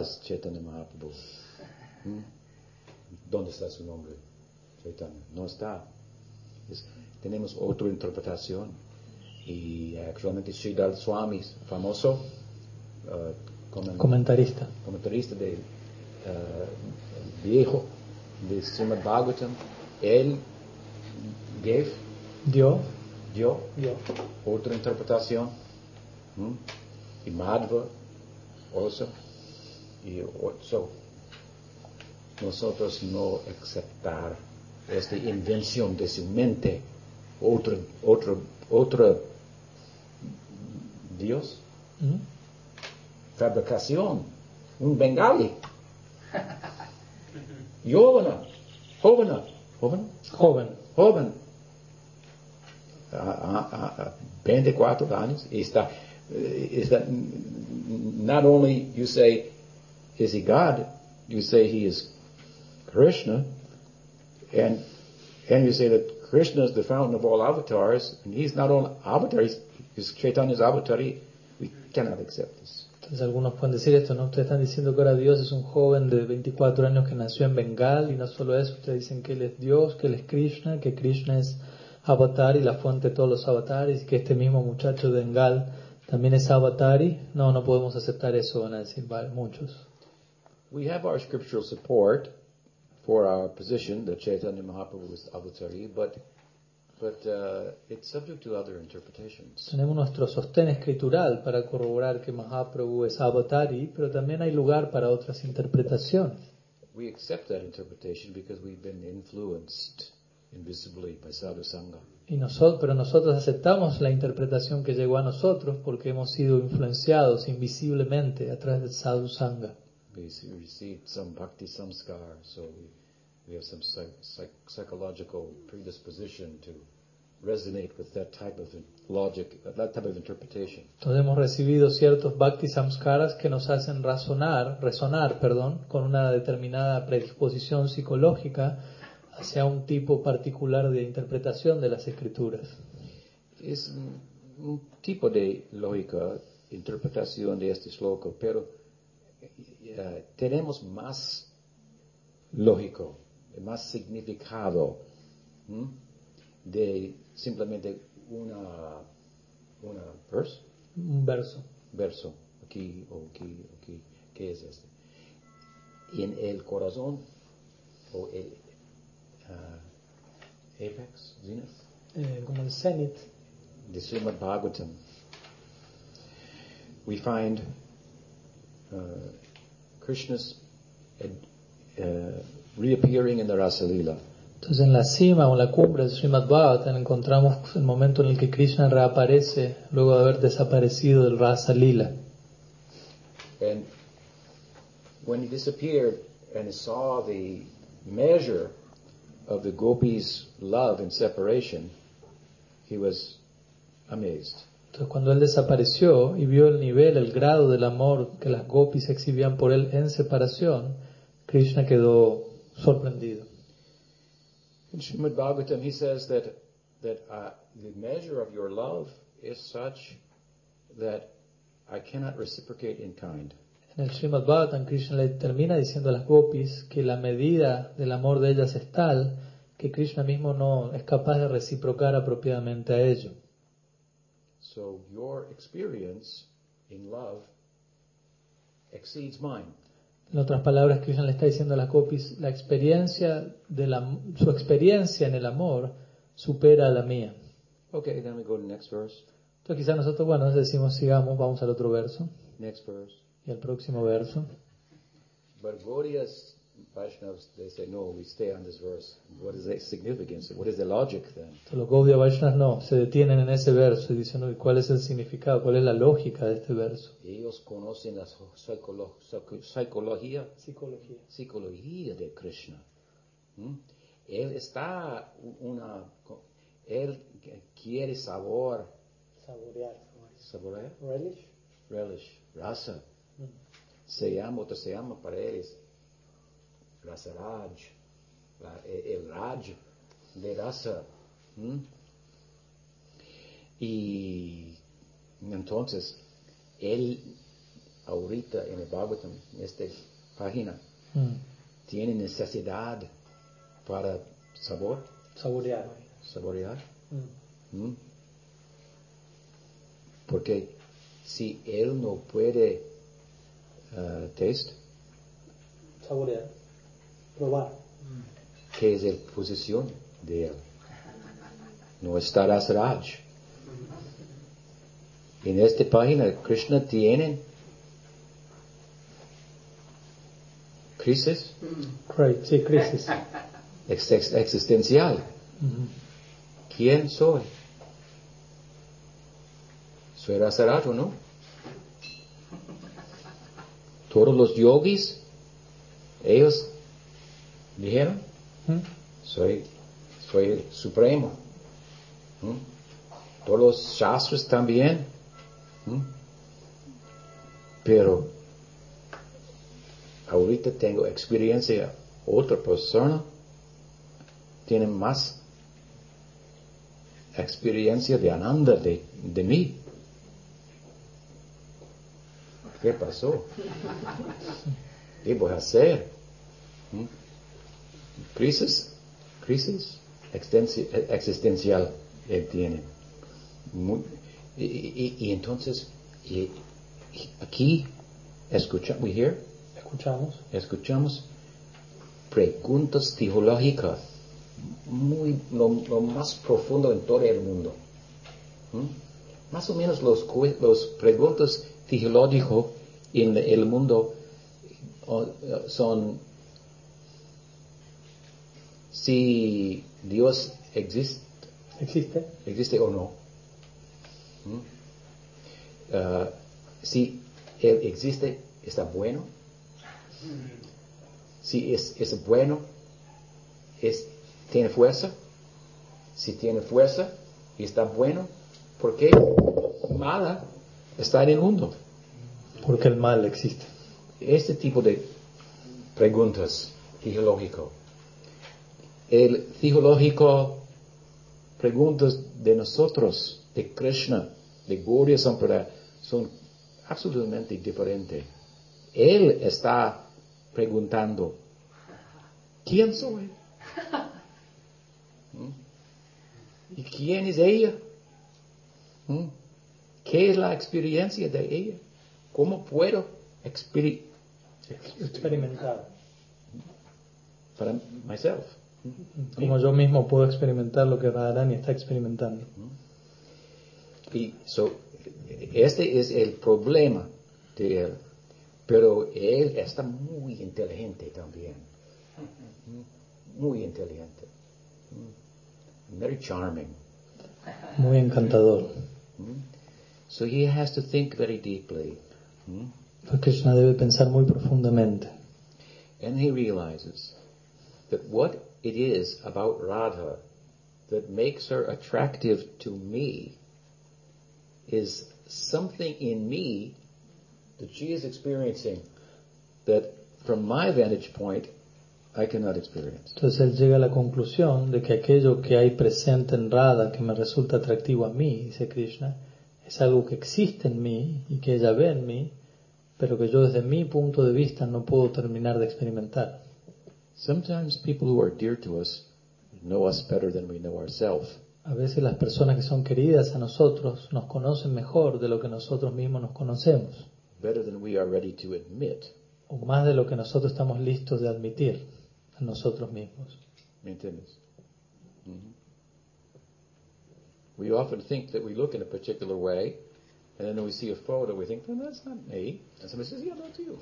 Es Chaitanya Mahaprabhu. Hmm? ¿Dónde está su nombre? Chaitanya. No está. Es- tenemos otra interpretación. Y actualmente Sridhar Swami, famoso uh, comen- Comentarista. comentarista de uh, viejo de Srimad Bhagavatam, él gave, Dio. dio Dio. otra interpretación. Y Madhva also. Y so, nosotros no aceptar esta invención de su mente, otro, otro, otro Dios, ¿Mm? Fabricación, un bengali. Yovana, Jovana, Jovana, Joven. joven, a- a- a- 24 años, está, eh, está, not only you say, is he God, you say he is Krishna, and, and you say that Krishna is the fountain of all avatars, and he's not only avatar, he's, he's Chaitanya's avatar, we cannot accept this. Entonces algunos pueden decir esto, ¿no? Ustedes están diciendo que ahora Dios es un joven de 24 años que nació en Bengal y no solo eso, ustedes dicen que Él es Dios, que Él es Krishna, que Krishna es avatar y la fuente de todos los avatares que este mismo muchacho de Bengal también es avatar y no, no podemos aceptar eso, van a decir vale, muchos. We have our scriptural support for our position that Chaitanya Mahaprabhu is avatari, but but uh, it's subject to other interpretations. Tenemos nuestro sostén escritural para corroborar que Mahaprabhu es avatari, pero también hay lugar para otras interpretaciones. We accept that interpretation because we've been influenced invisibly by sadhu sangha. Y nosotros, pero nosotros aceptamos la interpretación que llegó a nosotros porque hemos sido influenciados invisiblemente a través del sadhu sangha. We received some bhakti samskar, so we, we have some psych, psych, psychological predisposition to resonate with that type of logic, that type of interpretation. Entonces hemos recibido ciertos bhakti samskaras que nos hacen razonar, resonar, perdón, con una determinada predisposición psicológica hacia un tipo particular de interpretación de las escrituras. Es un, un tipo de lógica, interpretación de este sloka, pero eh, tenemos más lógico, más significado ¿m? de simplemente una, una verse, Un verso. verso, aquí o aquí, aquí, ¿qué es este? En el corazón o el ah, apex, zenith, eh, como el cenit, the Srimad Bhagavatam, we find uh, Krishna's uh, reappearing in the Rasa Lila. Entonces en la cima o en la cumbre del Srimad Bhagavatam encontramos el momento en el que Krishna reaparece luego de haber desaparecido del Rasa Lila. And when he disappeared and saw the measure of the gopis' love and separation, he was amazed. Entonces cuando él desapareció y vio el nivel, el grado del amor que las gopis exhibían por él en separación, Krishna quedó sorprendido. In Srimad Bhagavatam, he says that that uh, the measure of your love is such that I cannot reciprocate in kind. En el Srimad Bhagavatam, Krishna le termina diciendo a las gopis que la medida del amor de ellas es tal que Krishna mismo no es capaz de reciprocar apropiadamente a ello. So your experience in love exceeds mine. En otras palabras, Krishna le está diciendo a las gopis, la experiencia de la, su experiencia en el amor supera a la mía. Okay, then we go to the next verse. Entonces quizás nosotros, bueno, decimos, sigamos, vamos al otro verso Next verse. y al próximo verso. But Vaishnavas, they say, no, we stay on this verse. What is the significance? What is the logic then? Los Gaudiya Vaishnavas no, se detienen en ese verso y dicen, "Uy, ¿cuál es el significado? ¿Cuál es la lógica de este verso? Ellos conocen la psicolo- psico- psicología, Psicología. psicología de Krishna. ¿Mm? Él está una, él quiere sabor, Saborear. saborear, Relish. relish, rasa. Se llama, otro se llama para él es rasa raj, la- el raj de rasa. ¿Mm? Y entonces, él ahorita en el Bhagavatam, en esta página, Mm. tiene necesidad para sabor, Saborear. saborear. Mm. ¿Mm? Porque si él no puede uh, taste, Saborear. Probar. ¿qué es la posición de él? No está Rasaraj. En esta página Krishna tiene crisis Cri- Sí, crisis. ex- ex- existencial. ¿Quién soy? ¿Soy Rasaraj o no? Todos los yogis, ellos dijeron, ¿Mm? soy, soy el supremo. ¿Mm? Todos los shastras también. ¿Mm? Pero ahorita tengo experiencia, otra persona tiene más experiencia de ananda de, de mí. ¿Qué pasó? ¿Qué voy a hacer? ¿Mm? Crisis, crisis existencial él tiene. Muy- y, y- y entonces, y- aquí escuchamos, we hear, Escuchamos. escuchamos preguntas teológicas muy lo, lo más profundo en todo el mundo. ¿Mm? Más o menos los, los preguntas teológicas en el mundo son si Dios existe, ¿Existe? existe o no. ¿Mm? Ah, si Él existe, está bueno. Si es, es bueno, es, tiene fuerza. Si tiene fuerza y está bueno, ¿por qué mala está en el mundo? Porque el mal existe. Este tipo de preguntas teológico. El teológico preguntas de nosotros, de Krishna, de Gaudiya Sampradaya, son absolutamente diferentes. Él está preguntando, ¿quién soy? ¿Mm? ¿Y quién es ella? ¿Mm? ¿Qué es la experiencia de ella? ¿Cómo puedo experi- Experimentar. para myself? Como yo mismo puedo experimentar lo que Radharani está experimentando. Y so, este es el problema de él. Pero él está muy inteligente también. Muy inteligente. Very charming. Muy encantador. So he has to think very deeply. Pues Krishna debe pensar muy profundamente. And he realizes that what it is about Radha that makes her attractive to me is something in me that she is experiencing that from my vantage point I cannot experience. Entonces él llega a la conclusión de que aquello que hay presente en Radha que me resulta atractivo a mí, dice Krishna, es algo que existe en mí y que ella ve en mí, pero que yo desde mi punto de vista no puedo terminar de experimentar. Sometimes people who are dear to us know us better than we know ourselves. A veces las personas que son queridas a nosotros nos conocen mejor de lo que nosotros mismos nos conocemos, better than we are ready to admit. o más de lo que nosotros estamos listos de admitir a nosotros mismos. ¿Me entiendes? Mhm. We often think that we look in a particular way, and then we see a photo, we think, well, that's not me. And somebody says, yeah, that's you.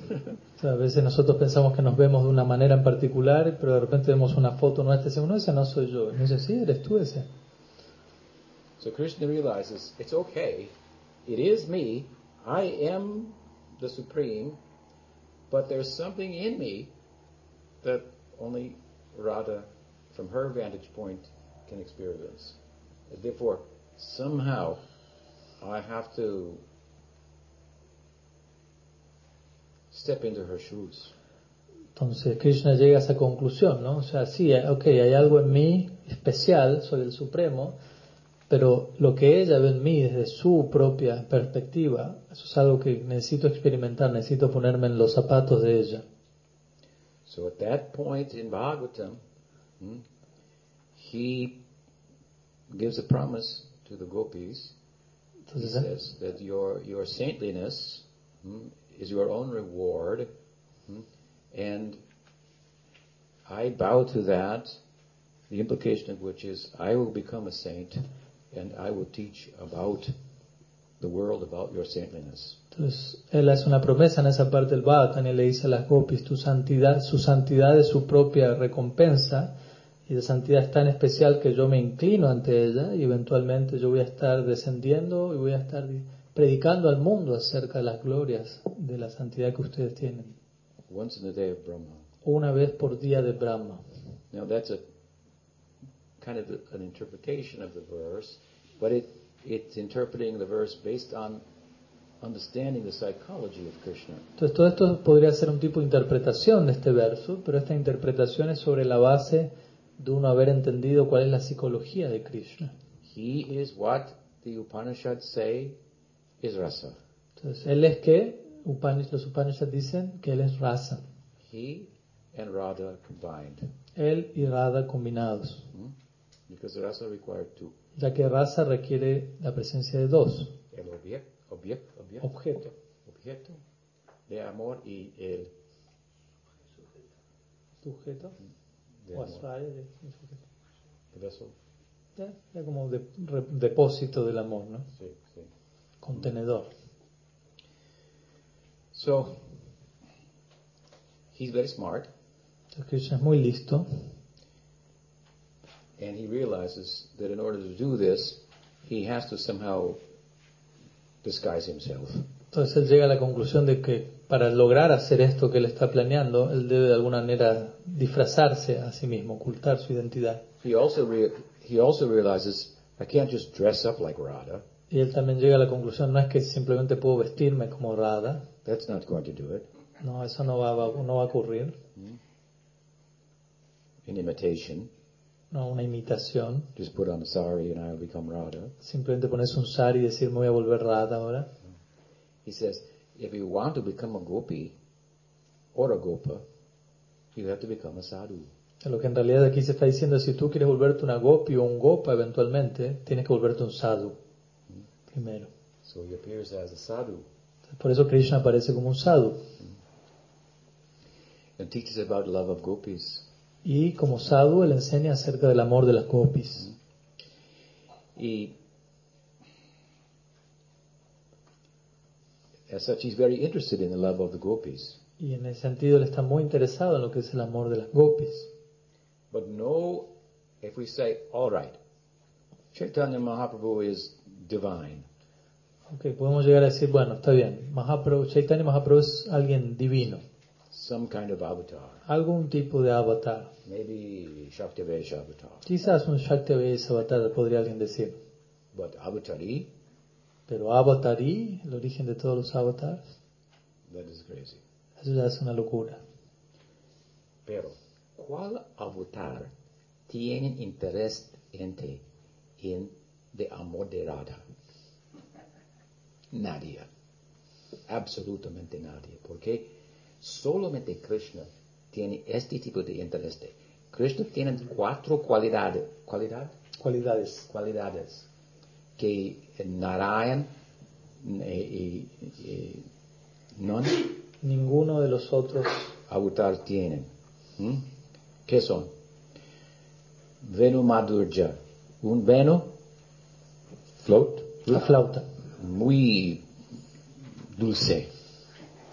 A veces nosotros pensamos que nos vemos de una manera en particular, pero de repente vemos una foto nuestra y decimos, no, ese no soy yo. Y nos dice, sí, eres tú ese. so Krishna realizes it's okay. It is me. I am the supreme, but there's something in me that only Radha, from her vantage point, can experience. And therefore, somehow, I have to step into her shoes. Entonces Krishna llega a esa conclusión, ¿no? O sea, sí, ok, hay algo en mí especial, soy el Supremo, pero lo que ella ve en mí desde su propia perspectiva, eso es algo que necesito experimentar, necesito ponerme en los zapatos de ella. So at that point in Bhagavatam, hmm, he gives a promise to the gopis. He says that your your saintliness hmm, is your own reward, hmm, and I bow to that. The implication of which is I will become a saint, and I will teach about the world about your saintliness. Entonces, él hace una promesa en esa parte del Bhagavatam y le dice a las gopis, tu santidad, su santidad es su propia recompensa y de santidad es tan especial que yo me inclino ante ella y eventualmente yo voy a estar descendiendo y voy a estar di- predicando al mundo acerca de las glorias de la santidad que ustedes tienen. Once in the day of Brahma. Una vez por día de Brahma. Now that's a kind of an interpretation of the verse, but it it's interpreting the verse based on understanding the psychology of Krishna. Entonces todo esto podría ser un tipo de interpretación de este verso, pero esta interpretación es sobre la base de uno haber entendido cuál es la psicología de Krishna. He is what the Upanishads say is rasa. Entonces, él es que Upanish- los Upanishads dicen que él es rasa, He and Radha combined, él y Radha combinados, hmm? because rasa required two. ya que rasa requiere la presencia de dos El objeto, objeto, objeto, objetos. objeto de amor y el Sujeto de o. Ya, ya como de- re- depósito del amor, ¿no? Sí, sí. Contenedor. So he's very smart. Entonces, Krishna es muy listo And he realizes that in order to do this, he has to somehow disguise himself. Entonces él llega a la conclusión de que para lograr hacer esto que él está planeando, él debe de alguna manera disfrazarse a sí mismo, ocultar su identidad. He also re- he also realizes I can't just dress up like Radha. Y él también llega a la conclusión, no es que simplemente puedo vestirme como Radha, That's not going to do it. no, eso no va, va- no va a ocurrir, In imitation, no una imitación, just put on a sari and I'll become Radha. simplemente ponerse un sari y decir me voy a volver Radha ahora. He says, if you want to become a gopi or a gopa, you have to become a sadhu. Lo que en realidad aquí se está diciendo es si tú quieres volverte una gopi o un gopa eventualmente, tienes que volverte un sadhu primero. So he appears as a sadhu Por eso Krishna aparece como un sadhu. and teaches about love of gopis. Y como sadhu él enseña acerca del amor de las gopis. He, as such, he's very interested in the love of the gopis. Y en ese sentido él está muy interesado en lo que es el amor de las gopis. But no, if we say, all right, Chaitanya Mahaprabhu is divine, Ok, podemos llegar a decir, bueno, está bien, Mahaprabhu, Chaitanya Mahaprabhu es alguien divino, some kind of avatar, algún tipo de avatar. maybe Shaktivesha avatar, Quizás un Shaktivedanta avatar podría alguien decir, but avatari, pero avatarí, el origen de todos los avatars, that is crazy. eso ya es una locura. Pero, ¿cuál avatar tiene interés en de amor de Radha? Nadie. Absolutamente nadie. Porque solamente Krishna tiene este tipo de interés. Krishna tiene cuatro cualidades. ¿Cualidad? Cualidades. Cualidades. Que Narayan eh, y, y- no Ninguno de los otros, avatar tienen. ¿Mm? ¿Qué son? Venu Madhurja. Un Venu, float, la flauta. muy dulce.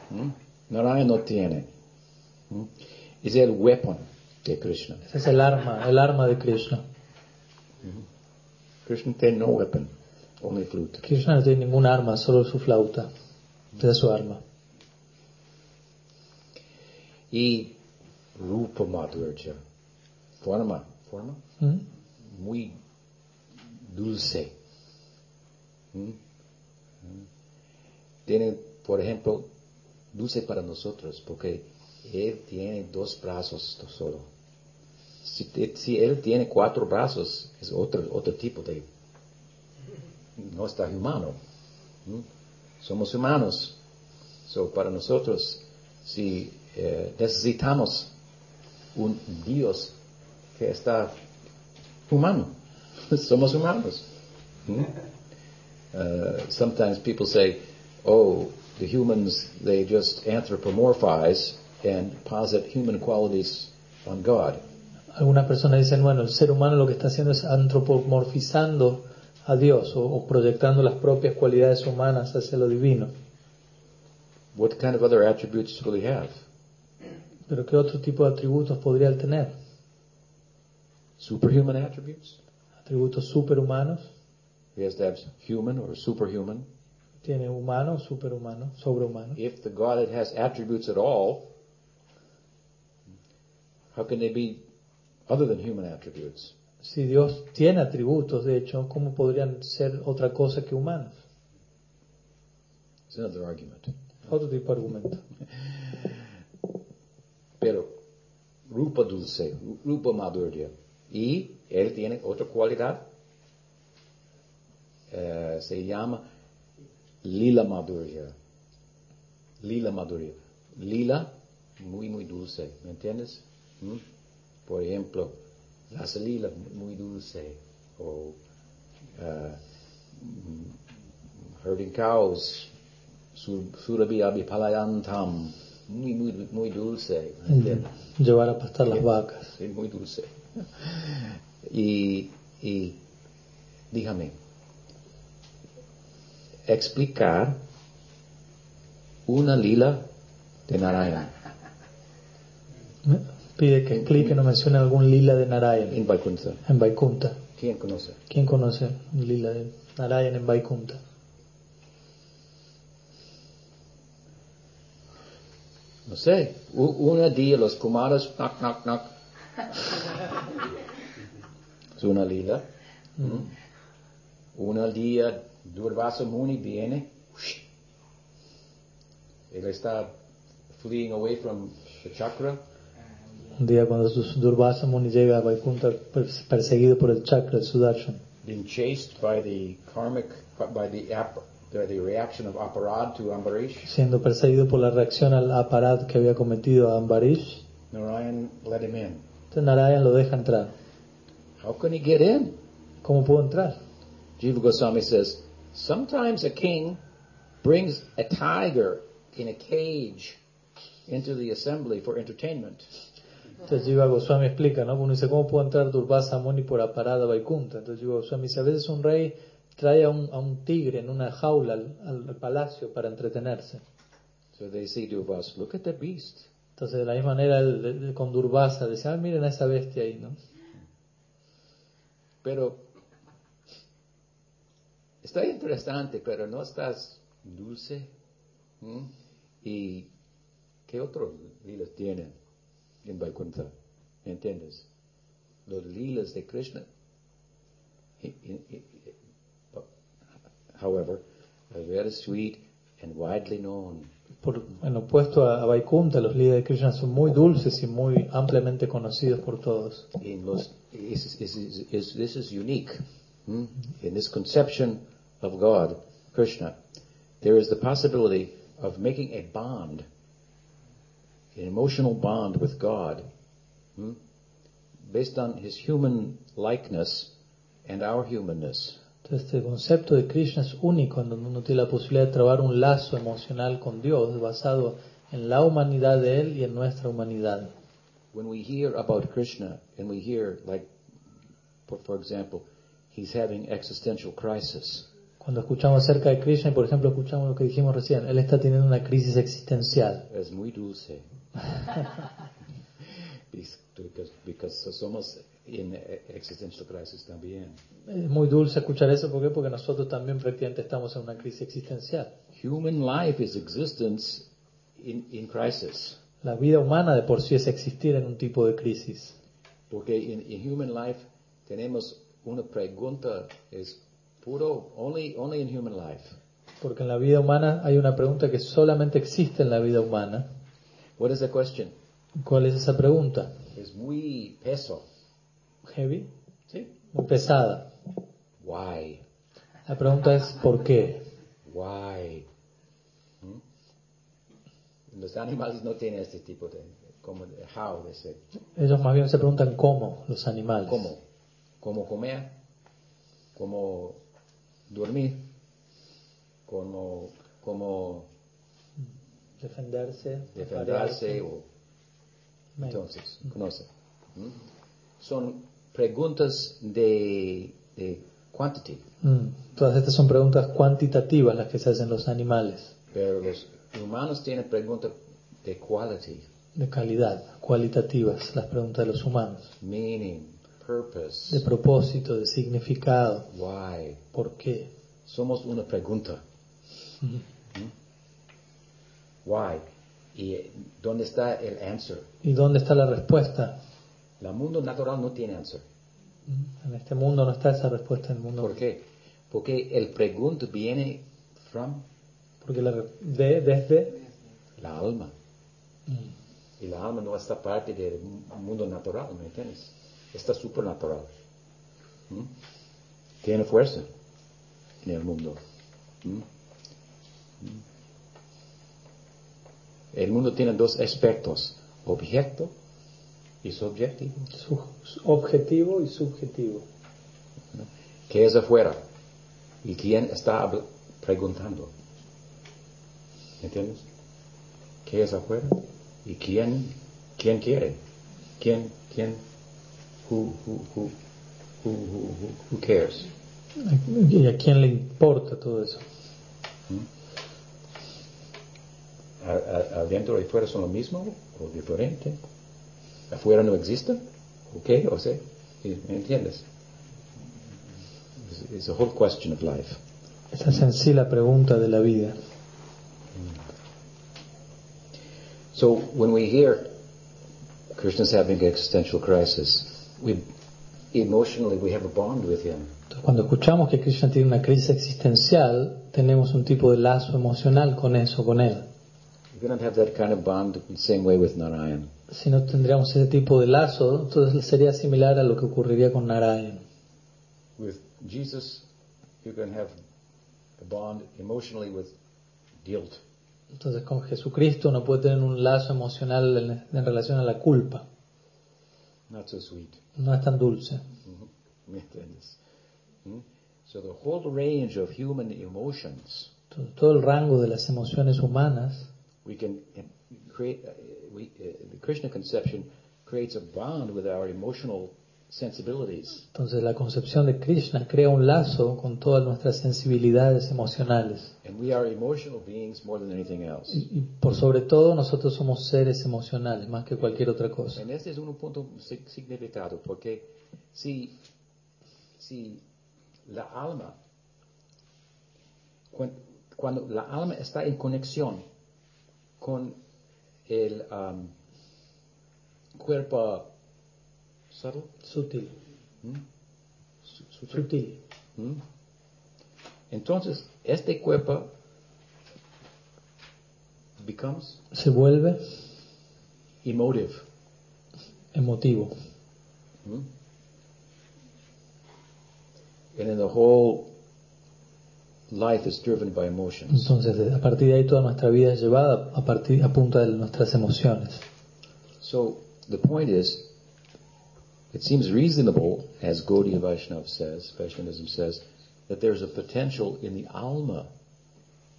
¿Mm? Narayana no tiene. ¿Mm? Es el weapon de Krishna. Ese es el arma, el arma de Krishna. Krishna tiene no weapon, Krishna no tiene ningún arma, solo su flauta. Es su arma. Y Rupa Madhurja. Forma, forma ¿Mm? muy dulce. ¿Mm? Tiene, por ejemplo, dulce para nosotros, porque él tiene dos brazos solo. Si, si él tiene cuatro brazos, es otro, otro tipo de... No está humano. ¿Mm? Somos humanos. So, para nosotros, si eh, necesitamos un Dios que está humano. Somos humanos. Hmm? Uh, sometimes people say, oh, the humans, they just anthropomorphize and posit human qualities on God. Algunas personas dicen, bueno, el ser humano lo que está haciendo es antropomorfizando a Dios o, o proyectando las propias cualidades humanas hacia lo divino. What kind of other attributes will he have? Pero ¿qué otro tipo de atributos podría él tener? Superhuman attributes? Atributos superhumanos. He has to have human or superhuman. Tiene humano, superhumano, sobrehumano. If the God has attributes at all, how can they be other than human attributes? Si Dios tiene atributos, de hecho, ¿cómo podrían ser otra cosa que humanos? It's another argument. Otro tipo de argumento. Pero Rupa Dulce, Rupa Madhurya, y él tiene otra cualidad, eh, se llama Lila Madhurya. Lila Madhurya. Lila, muy, muy dulce, ¿me entiendes? ¿Mm? Por ejemplo, las lila muy dulce, o uh, herding cows, sur- Surabhi Abhipalayantam, muy, muy, muy dulce. Llevar a pastar las vacas. Sí, muy dulce. Y, y dígame, explicar una lila de Narayana Pide que explique, no mencione algún lila de Narayan en Vaikuntha. en Vaikunta. ¿Quién conoce? ¿Quién conoce un lila de Narayan en Vaikunta? No sé. U- una día los kumaras, knock, knock, knock. es una lila. Una día Durvasa Muni viene. Él está fleeing away from the chakra. Un día cuando Durvasa Muni llega a Vaikunta pers- perseguido por el chakra, el Sudarshan, being chased by the karmic, by the, by the reaction of Aparad to Ambarish, siendo perseguido por la reacción al aparat que había cometido a Ambarish, Narayan let him in. entonces Narayan lo deja entrar. How can he get in? ¿Cómo pudo entrar? Jiva Goswami says, sometimes a king brings a tiger in a cage into the assembly for entertainment. Entonces Jiva Goswami explica, ¿no? Uno dice, ¿cómo puede entrar Durvasa Muni por aparada Vaikunta? Entonces Jiva Goswami dice, a veces un rey trae a un, a un tigre en una jaula al, al- al palacio para entretenerse. So they say us, look at the beast. Entonces de la misma manera él- él con Durvasa dice, ah, miren a esa bestia ahí, ¿no? Pero está interesante, pero no estás dulce. ¿Mm? ¿Y qué otros lilas tienen en Vaikuntha? ¿Me entiendes? Los lilas de Krishna. He- he- he- However, are very sweet and widely known. Por, en opuesto a, a Vaikunta, los líderes de Krishna son muy dulces y muy ampliamente conocidos por todos. in los, is, is, is, is, this is unique. hmm? In this conception of God, Krishna, there is the possibility of making a bond, an emotional bond with God, hmm? based on his human likeness and our humanness. Este concepto de Krishna es único en donde uno tiene la posibilidad de trabar un lazo emocional con Dios basado en la humanidad de Él y en nuestra humanidad. When we hear about Krishna and we hear, like, for, for example, he's having existential crisis. Cuando escuchamos acerca de Krishna y, por ejemplo, escuchamos lo que dijimos recién, Él está teniendo una crisis existencial. Es muy dulce. because, because somos en existential crisis también. Es muy dulce escuchar eso, ¿por qué? Porque nosotros también prácticamente estamos en una crisis existencial. Human life is existence in, in crisis. La vida humana de por sí es existir en un tipo de crisis. Porque in human life tenemos una pregunta, es puro, only, only in human life. Porque en la vida humana hay una pregunta que solamente existe en la vida humana. What is the question? ¿Cuál es esa pregunta? Es muy peso. Heavy, ¿Sí? muy pesada. Why? La pregunta es ¿por qué? Why? ¿Mm? Los animales no tienen este tipo de como how they say. Ellos más bien se preguntan cómo los animales. ¿Cómo? ¿Cómo comer? ¿Cómo dormir? ¿Cómo, cómo Defenderse. defenderse? O, entonces, conoce. ¿Mm? Son preguntas de, de quantity, Mm, Todas estas son preguntas cuantitativas las que se hacen los animales, pero los humanos tienen preguntas de quality, de calidad, cualitativas, las preguntas de los humanos, meaning, purpose, de propósito, de significado, why. por qué. Somos una pregunta. Mm. Why? ¿Y dónde está el answer? ¿Y dónde está la respuesta? El mundo natural no tiene answer. En este mundo no está esa respuesta en el mundo. ¿Por qué? Porque el pregunta viene from Porque la, de, desde la alma. mm, Y la alma no está parte del mundo natural, ¿me entiendes? Está supernatural. ¿Mm? Tiene fuerza en el mundo. ¿Mm? ¿Mm? El mundo tiene dos aspectos, objeto y subjetivo. su- su objetivo y subjetivo. ¿Qué es afuera? ¿Y quién está preguntando? ¿Entiendes? ¿Qué es afuera? ¿Y quién, quién quiere? ¿Quién, quién? Who, who, who, who, cares? ¿Y a quién le importa todo eso? ¿A- a- ¿Adentro y afuera son lo mismo o diferente? ¿Afuera no existe? ¿O qué? ¿O sea? ¿Me entiendes? It's, it's a whole question of life. Esa es en sí la pregunta de la vida. So when we hear Krishna's having an existential crisis, we emotionally we have a bond with him. Entonces, cuando escuchamos que Krishna tiene una crisis existencial, tenemos un tipo de lazo emocional con eso, con él. We don't have that kind of bond the same way with Narayan. Si no tendríamos ese tipo de lazo, entonces sería similar a lo que ocurriría con Narayan. With Jesus, you can have a bond emotionally with guilt. Entonces con Jesucristo uno puede tener un lazo emocional en, en relación a la culpa. Not so sweet. No es tan dulce. ¿Me entiendes? Hmm? So the whole range of human emotions, todo el rango de las emociones humanas, we can uh, create. Uh, we, uh, the Krishna conception creates a bond with our emotional. Entonces la concepción de Krishna crea un lazo con todas nuestras sensibilidades emocionales. And we are emotional beings more than anything else. Y, por sobre todo nosotros somos seres emocionales más que cualquier otra cosa. Este es un punto sig- significado, porque si, si la alma, cuando la alma está en conexión con el um, cuerpo subtle, Sutil. ¿Mm? Su- sutil, Sutil. ¿Mm? entonces este cuerpo becomes Se vuelve emotive. emotivo. Hmm? And then the whole life is driven by emotions. Entonces a partir de ahí toda nuestra vida es llevada a, partir, a punta de nuestras emociones. So the point is, it seems reasonable, as Gaudiya Vaishnava says, Vaishnavism says, that there's a potential in the alma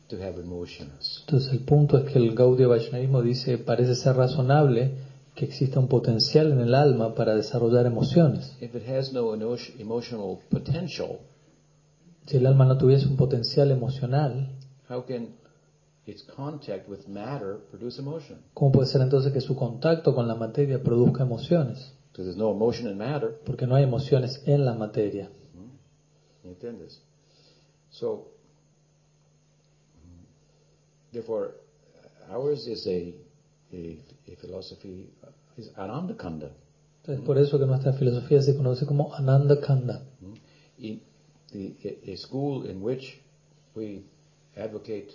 to have emotions. Entonces el punto es que el Gaudiya Vaishnavismo dice parece ser razonable que exista un potencial en el alma para desarrollar emociones. If it has no eno- emotional potential, Si el alma no tuviese un potencial emocional, how can its contact with matter produce emotion? ¿cómo puede ser entonces que su contacto con la materia produzca emociones? Because there's no emotion in matter. Porque no hay emociones en la materia. ¿Mm? ¿Me entiendes? So, therefore, ours is a, a, a philosophy, is Anandakanda. Entonces por eso que nuestra filosofía se conoce como Ananda Kanda. In ¿Mm? the, a, a school in which we advocate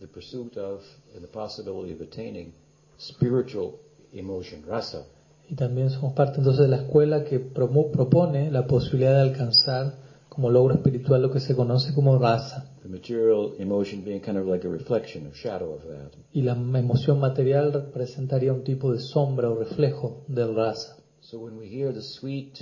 the pursuit of and the possibility of attaining spiritual emotion, rasa. Y también somos parte entonces de la escuela que propone la posibilidad de alcanzar como logro espiritual lo que se conoce como rasa. The material emotion being kind of like a reflection or shadow of that. Y la emoción material representaría un tipo de sombra o reflejo del rasa. So when we hear the sweet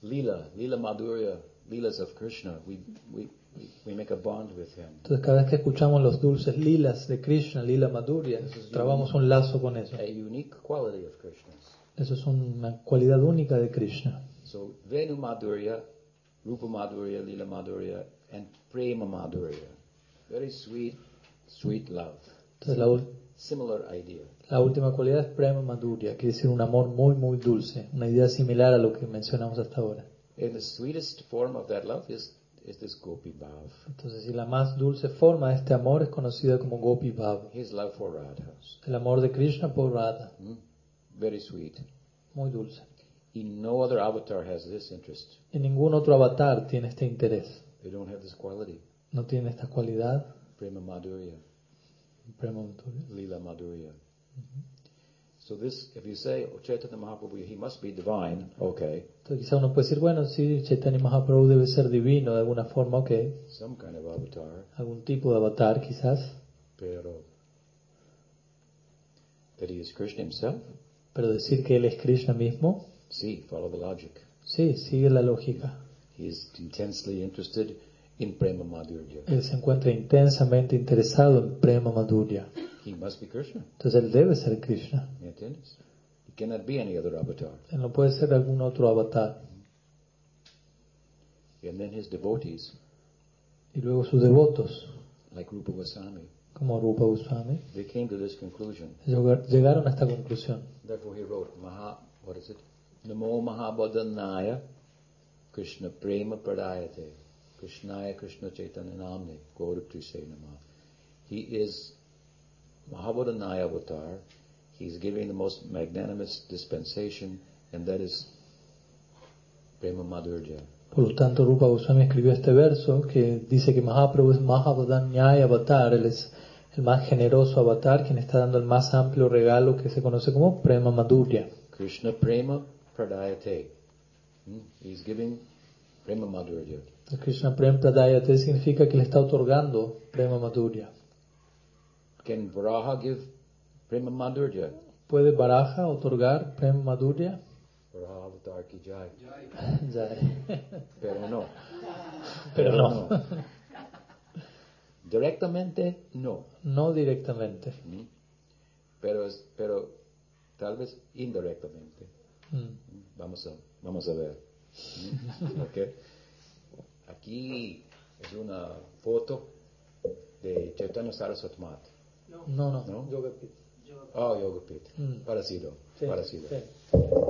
lila, lila madhurya, lilas of Krishna, we, we, we, we make a bond with him. Entonces cada vez que escuchamos los dulces lilas de Krishna, lila madhurya, trabamos un lazo con eso. A unique quality of Krishna's. Eso es una cualidad única de Krishna. So Venu Madhurya, Rupa Madhurya, Lila Madhurya, and Prema Madhurya. Very sweet, sweet love. Entonces la, Similar idea. la última cualidad es prema madhurya, quiere decir un amor muy muy dulce, una idea similar a lo que mencionamos hasta ahora. And the sweetest form of that love is, is this Gopi Bhav, Entonces, y la más dulce forma de este amor es conocida como Gopi Bhav, his love for Radha. el amor de Krishna por Radha, Hmm? Very sweet. muy dulce. In no other avatar has this interest. Y ningún otro avatar tiene este interés, They don't have this quality. no tiene esta cualidad, Prema Madhurya, prema madhurya. Lila Madhurya. So this, if you say, oh, Chaitanya Mahaprabhu, he must be divine, okay, Entonces quizá uno puede decir, bueno, sí, Chaitanya Mahaprabhu debe ser divino de alguna forma, ok, some kind of avatar, algún tipo de avatar quizás, pero that he is Krishna himself? Pero decir que él es Krishna mismo, See, follow the logic. sí, sigue la lógica. He is intensely interested in Prema Madhurya. Él se encuentra intensamente interesado en prema madhurya. He must be Krishna. Entonces él debe ser Krishna. ¿Me entiendes? He cannot be any other avatar. Él no puede ser algún otro avatar. And then his devotees, Y luego sus devotos, like Rupa Goswami, como Rupa Goswami, they came to this conclusion. llegaron a esta conclusión. Therefore he wrote, Maha, what is it? Namo Mahabodhanaya Krishna Prema Pradayate Krishnaya Krishna Chaitanya Namne Gauraptrise Nama. He is Mahabodhanaya avatar. He's giving the most magnanimous dispensation and that is Prema Madhurya. Por lo tanto, Rupa Goswami escribió este verso que dice que Mahaprabhu es Mahabodhanyaya Avatar, él es el más generoso avatar, quien está dando el más amplio regalo que se conoce como Prema Madhurya. Krishna Prema Pradayate. Hmm? He's giving Prema Madhurya. El Krishna Prem Pradayate significa que le está otorgando Prema Madhurya. Can Varaha give Prema Madhurya? ¿Puede Baraja otorgar Prema Madhurya? Ki jai. Pero no. Pero no. Directamente no. No directamente. ¿Mm? Pero, es- pero tal vez indirectamente. Mm. Vamos a, vamos a ver. ¿Mm? Ok. Aquí es una foto de Chaitanya Saraswati. No, no. ¿No? Yoga Pit. Oh, Yogapit. Mm. Parecido. Sí, Parecido. sí.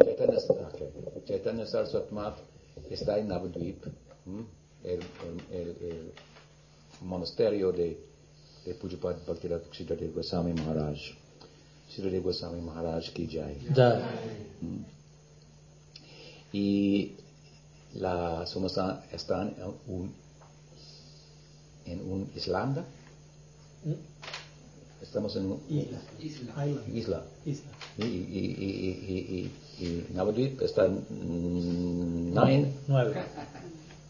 Chaitanya, ok. Chaitanya Saraswati Mat está en Navadvip, el, el, el, el monasterio de, de Pujapad Bhaktivedanta Kshidradev Goswami Maharaj. Kshidradev Goswami Maharaj ki jai. Ya. Y la Sumasa están en un, en un Islanda. Estamos en una isla. Isla. Y, y, y, y, y, Navadvip está en mm, nine Nueve.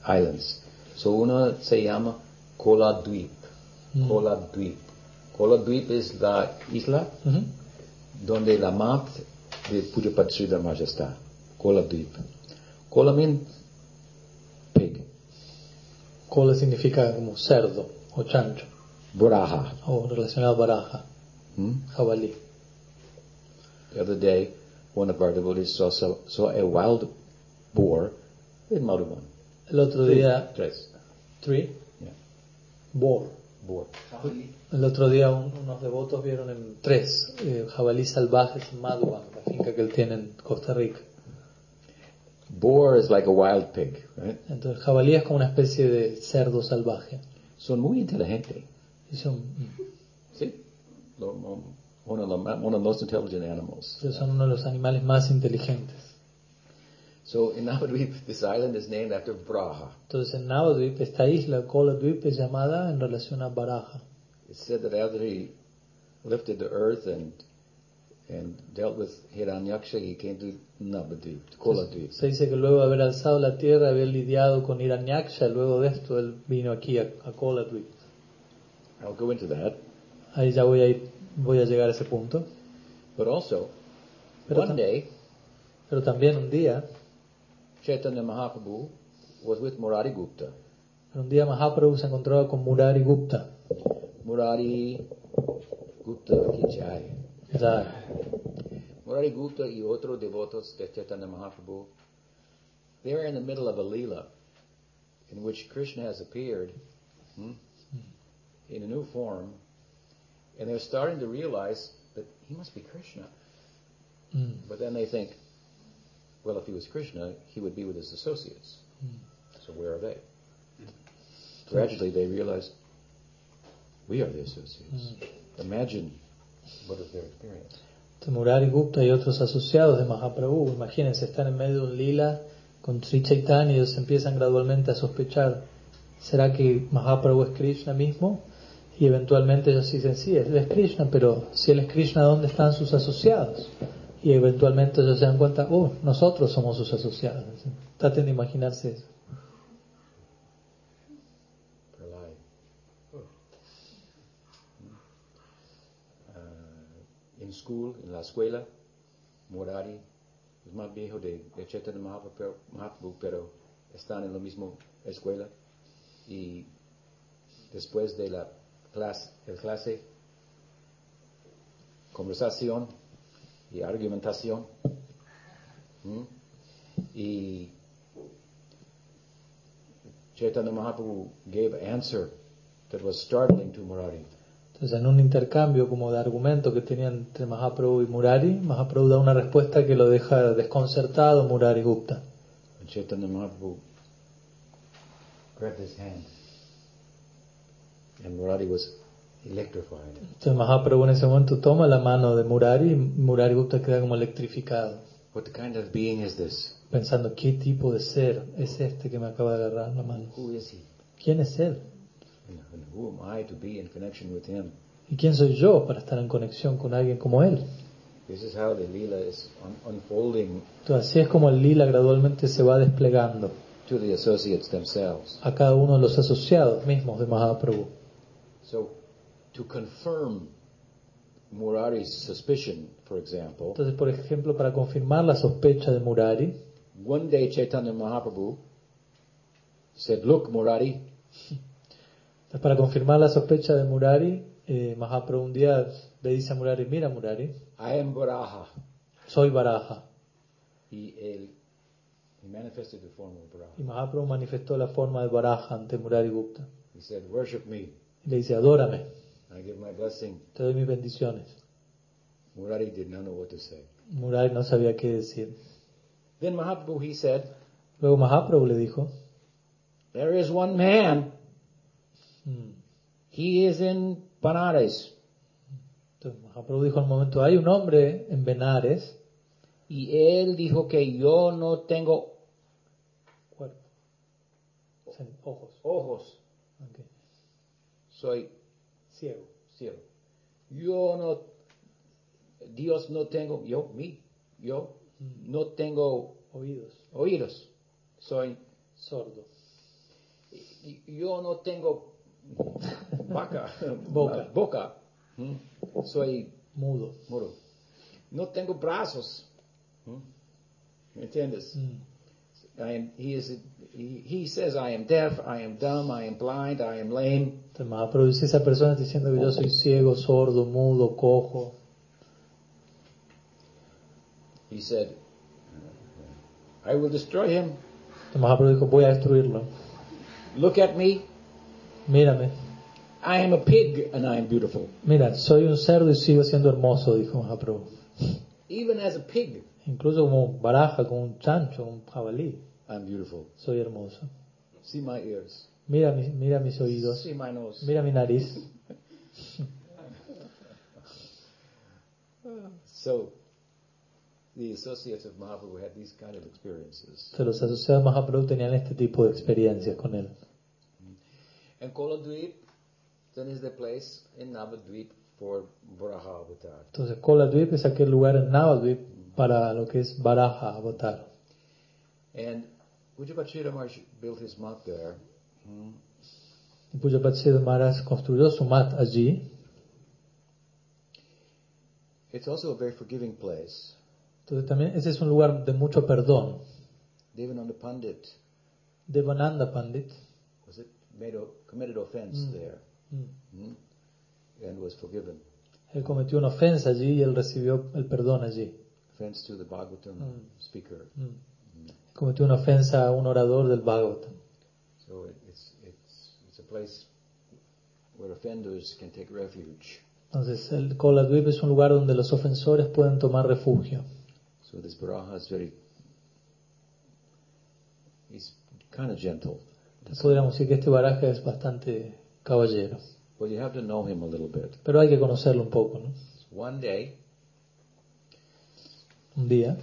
islands. So uno se llama Koladvip. Mm. Koladvip. Koladvip es la isla Ujú. donde la mat de Pujapad Sridhar Maharaj está. Koladvip. Kola means pig. Kola significa como cerdo o chancho Buraha. o relacionado a baraja, Hmm? jabalí. The other day, one of our devotees saw, saw, a wild boar in Madhuban. El otro día, Tres. tree, Yeah. boar. Boar. El otro día un- unos devotos vieron en tres eh, jabalí salvajes en Madhuban, la finca que él tiene en Costa Rica. Boar is like a wild pig, right? Entonces el jabalí es como una especie de cerdo salvaje. Son muy inteligentes. Y son, ¿Sí? Lo- lo- One of the, one of the most intelligent animals. son uno de los animales más inteligentes. So in Navadvip, this island is named after Braha. Entonces en Navadvip, esta isla, Kola Dvip, es llamada en relación a Baraja. It's said that after he lifted the earth and and dealt with Hiranyaksha, he came to Navadvip, to Koladvip. Se dice que luego de haber alzado la tierra, haber lidiado con Hiranyaksha, luego de esto él vino aquí a, a Koladvip. I'll go into that. Ahí ya voy a ir, voy a llegar a ese punto. But also, Pero, one day, pero también un día, Chaitanya Mahaprabhu was with Murari Gupta. un día Mahaprabhu se encontraba con Murari Gupta. Murari Gupta ki jai. Murari Gupta y otros devotos de Chaitanya Mahaprabhu, they were in the middle of a lila in which Krishna has appeared hmm, in a new form, and they're starting to realize that he must be Krishna. mm, But then they think, well, if he was Krishna, he would be with his associates. So where are they? Gradually, they realize we are the associates. Imagine what is their experience. Este Murari Gupta y otros asociados de Mahaprabhu, imagínense, están en medio de un lila con Sri Chaitanya y ellos empiezan gradualmente a sospechar, ¿será que Mahaprabhu es Krishna mismo? Y eventualmente ellos dicen, sí, él es Krishna, pero si él es Krishna, ¿dónde están sus asociados? Y eventualmente ellos se dan cuenta, oh, nosotros somos sus asociados. Traten de imaginarse eso. Pralay. Uh, school, en la escuela, Murari es más viejo de, de Chaitanya Mahaprabhu, pero están en la misma escuela. Y después de la clase, el clase conversación y argumentación. ¿m? Y Chaitanya Mahaprabhu gave an answer that was startling to Murari. Entonces, en un intercambio como de argumento que tenían entre Mahaprabhu y Murari, Mahaprabhu da una respuesta que lo deja desconcertado Murari Gupta. Chaitanya Mahaprabhu grabbed his hand. And Murari was electrified. Entonces Mahaprabhu en ese momento toma la mano de Murari y Murari Gupta queda como electrificado, What kind of being is this? pensando qué tipo de ser es este que me acaba de agarrar la mano. Who is he? ¿Quién es él? And, who am I to be in connection with him? ¿Y quién soy yo para estar en conexión con alguien como él? This is how the Leela is un- unfolding Entonces así es como el lila gradualmente se va desplegando to the associates themselves. a cada uno de los asociados mismos de Mahaprabhu. So, to confirm Murari's suspicion, for example, Entonces, por ejemplo, para confirmar la sospecha de Murari, one day Chaitanya Mahaprabhu said, Look, Murari, entonces, para confirmar la sospecha de Murari, eh, Mahaprabhu un día le dice a Murari, mira Murari, I am Varaha. soy Baraja. He, él, he manifested the form of Varaha. Y Mahaprabhu manifestó la forma de Baraja ante Murari Gupta. He said, Worship me. Y le dice, adórame, I give my blessing. te doy mis bendiciones. Murari did not know what to say. Murari no sabía qué decir. Then Mahaprabhu, he said, Luego Mahaprabhu le dijo, There is one man. mm. He is in Banaras. entonces Mahaprabhu dijo al momento, hay un hombre en Benares, Y él dijo que yo no tengo cuerpo, ojos, ojos. Soy ciego. cielo. Yo no, Dios no tengo, yo, mí, yo no tengo oídos, oídos. Soy, sordo, yo no tengo vaca, Boca. boca. ¿Mm? Soy mudo. mudo. No tengo brazos. ¿Mm? ¿Me entiendes? Mm. Am, he, is, he, says, I am deaf, I am dumb, I am blind, I am lame. Mahaprabhu dice, esa persona diciendo que yo soy ciego, sordo, mudo, cojo. He said, I will destroy him. Mahaprabhu dijo, voy a destruirlo. Look at me. Mírame, I am a pig and I am beautiful. mira, soy un cerdo y sigo siendo hermoso, dijo Mahaprabhu. Even as a pig, Incluso como un baraja, como un chancho, un jabalí, I'm beautiful. soy hermoso. See my ears. Mira, mis- mira mis oídos, See my nose. mira mi nariz. So, the associates of Mahaprabhu had these kind of experiences. Entonces los asociados Mahaprabhu tenían este tipo de experiencias con él. And Koladweep, then is the place in Navadweep for Varaha Avatar. Entonces Koladvip es aquel lugar en Navadvip para lo que es Baraja Avatar. And Pujapachita Maharaj built his mat there. Hmm. Y Pujapachita Maharaj construyó su mat allí. It's also a very forgiving place. Entonces también ese es un lugar de mucho perdón. Devananda Pandit Devananda Pandit was it made a, committed offense Mm. there mm, hmm, and was forgiven. él cometió una ofensa allí y él recibió el perdón allí. Offense to the Bhagavatam Mm. speaker. Cometió una ofensa a un orador del Bhagavatam. So it's it's it's a place where offenders can take refuge. Entonces el Koladvip es un lugar donde los ofensores pueden tomar refugio. So this Varaha is very he's kind of gentle. Entonces, podríamos decir que este baraja es bastante caballero. But you have to know him a little bit. Pero hay que conocerlo un poco, ¿no? One day, Un día,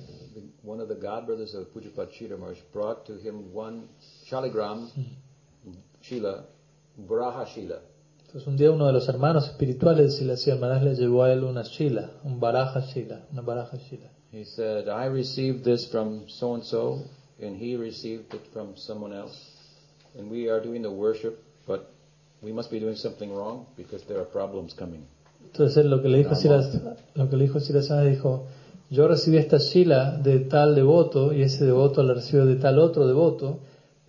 one of the godbrothers of Pujapat Shila brought to him one Shaligram Shila, Varaha Shila. entonces un día uno de los hermanos espirituales de Silasya Maharaj le llevó a él una shila, un baraja shila, una baraja shila. He said, I received this from so and so, and he received it from someone else. And we are doing the worship, but we must be doing something wrong because there are problems coming. Entonces lo que le dijo Silas- lo que le dijo Maharaj dijo, yo recibí esta shila de tal devoto y ese devoto la recibió de tal otro devoto,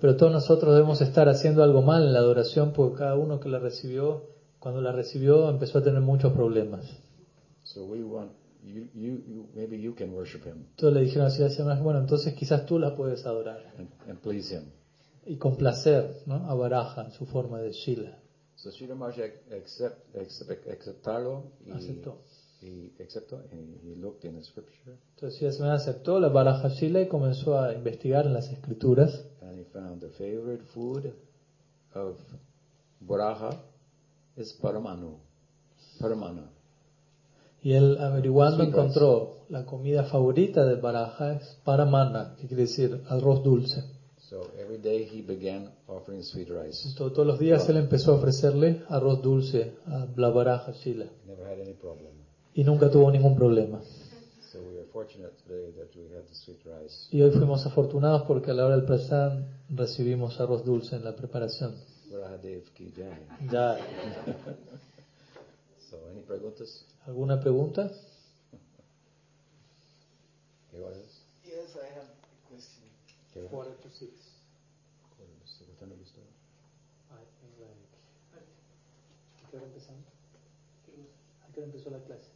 pero todos nosotros debemos estar haciendo algo mal en la adoración porque cada uno que la recibió, cuando la recibió empezó a tener muchos problemas. So we want you, you, you maybe you can worship him Entonces le dijeron a Silasya Maharaj, bueno, entonces quizás tú la puedes adorar and, and please him. y complacer ¿no? a Baraja en su forma de shila. So Sri Maharaj ac- accept, accept, aceptarlo y, Aceptó. Y aceptó y he looked in the scripture Entonces Maharaj aceptó la Baraja y comenzó a investigar en las escrituras and he found the favorite food of Varaha is Paramanu. Paramana. Y él averiguando Sweet rice. encontró la comida favorita de Baraja es paramana, que quiere decir arroz dulce. So every day he began offering sweet rice. Entonces, todos los días él empezó a ofrecerle arroz dulce a la Baraja Shila Never had any problem. Y nunca tuvo ningún problema. So we are fortunate today that we had the sweet rice. Y hoy fuimos afortunados porque a la hora del prasad recibimos arroz dulce en la preparación. Ya, So any preguntas? ¿alguna pregunta? ¿Qué hora es? Yes, I have a question. Quarter to six. I think like... ¿A qué hora empezamos? ¿A qué hora empezó la clase?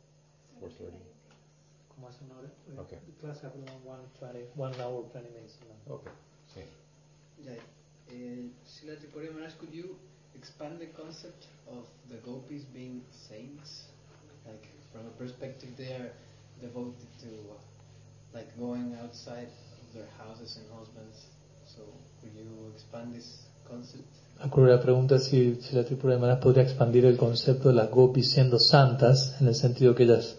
4:30. ¿Cómo hace una hora? Okay. The class have around one, 20, one hour, 20 minutes. Okay. Sí. Yeah. Uh, Srila Tripura Maharaj, could you expand the concept of the gopis being saints? Like, from a perspective they are devoted to, uh, like, going outside of their houses and husbands. So, could you expand this concept? La cruel pregunta si, si la Tripura de Manas podría expandir el concepto de las gopis siendo santas, en el sentido que ellas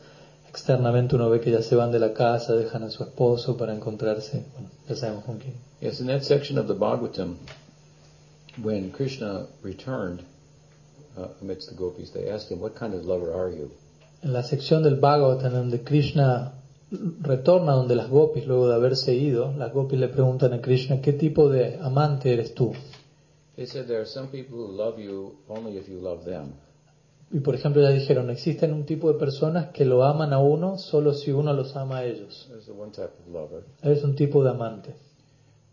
externamente uno ve que ellas se van de la casa, dejan a su esposo para encontrarse, bueno, ya sabemos con quién. Yes, in that section of the Bhagavatam, when Krishna returned uh, amidst the gopis, they asked him, "What kind of lover are you?" En la sección del Bhagavatam donde Krishna retorna donde las gopis luego de haberse ido, las gopis le preguntan a Krishna, ¿qué tipo de amante eres tú? They said there are some people who love you only if you love them. Y por ejemplo, ya dijeron, existen un tipo de personas que lo aman a uno solo si uno los ama a ellos. There's the one type of lover. Es un tipo de amante.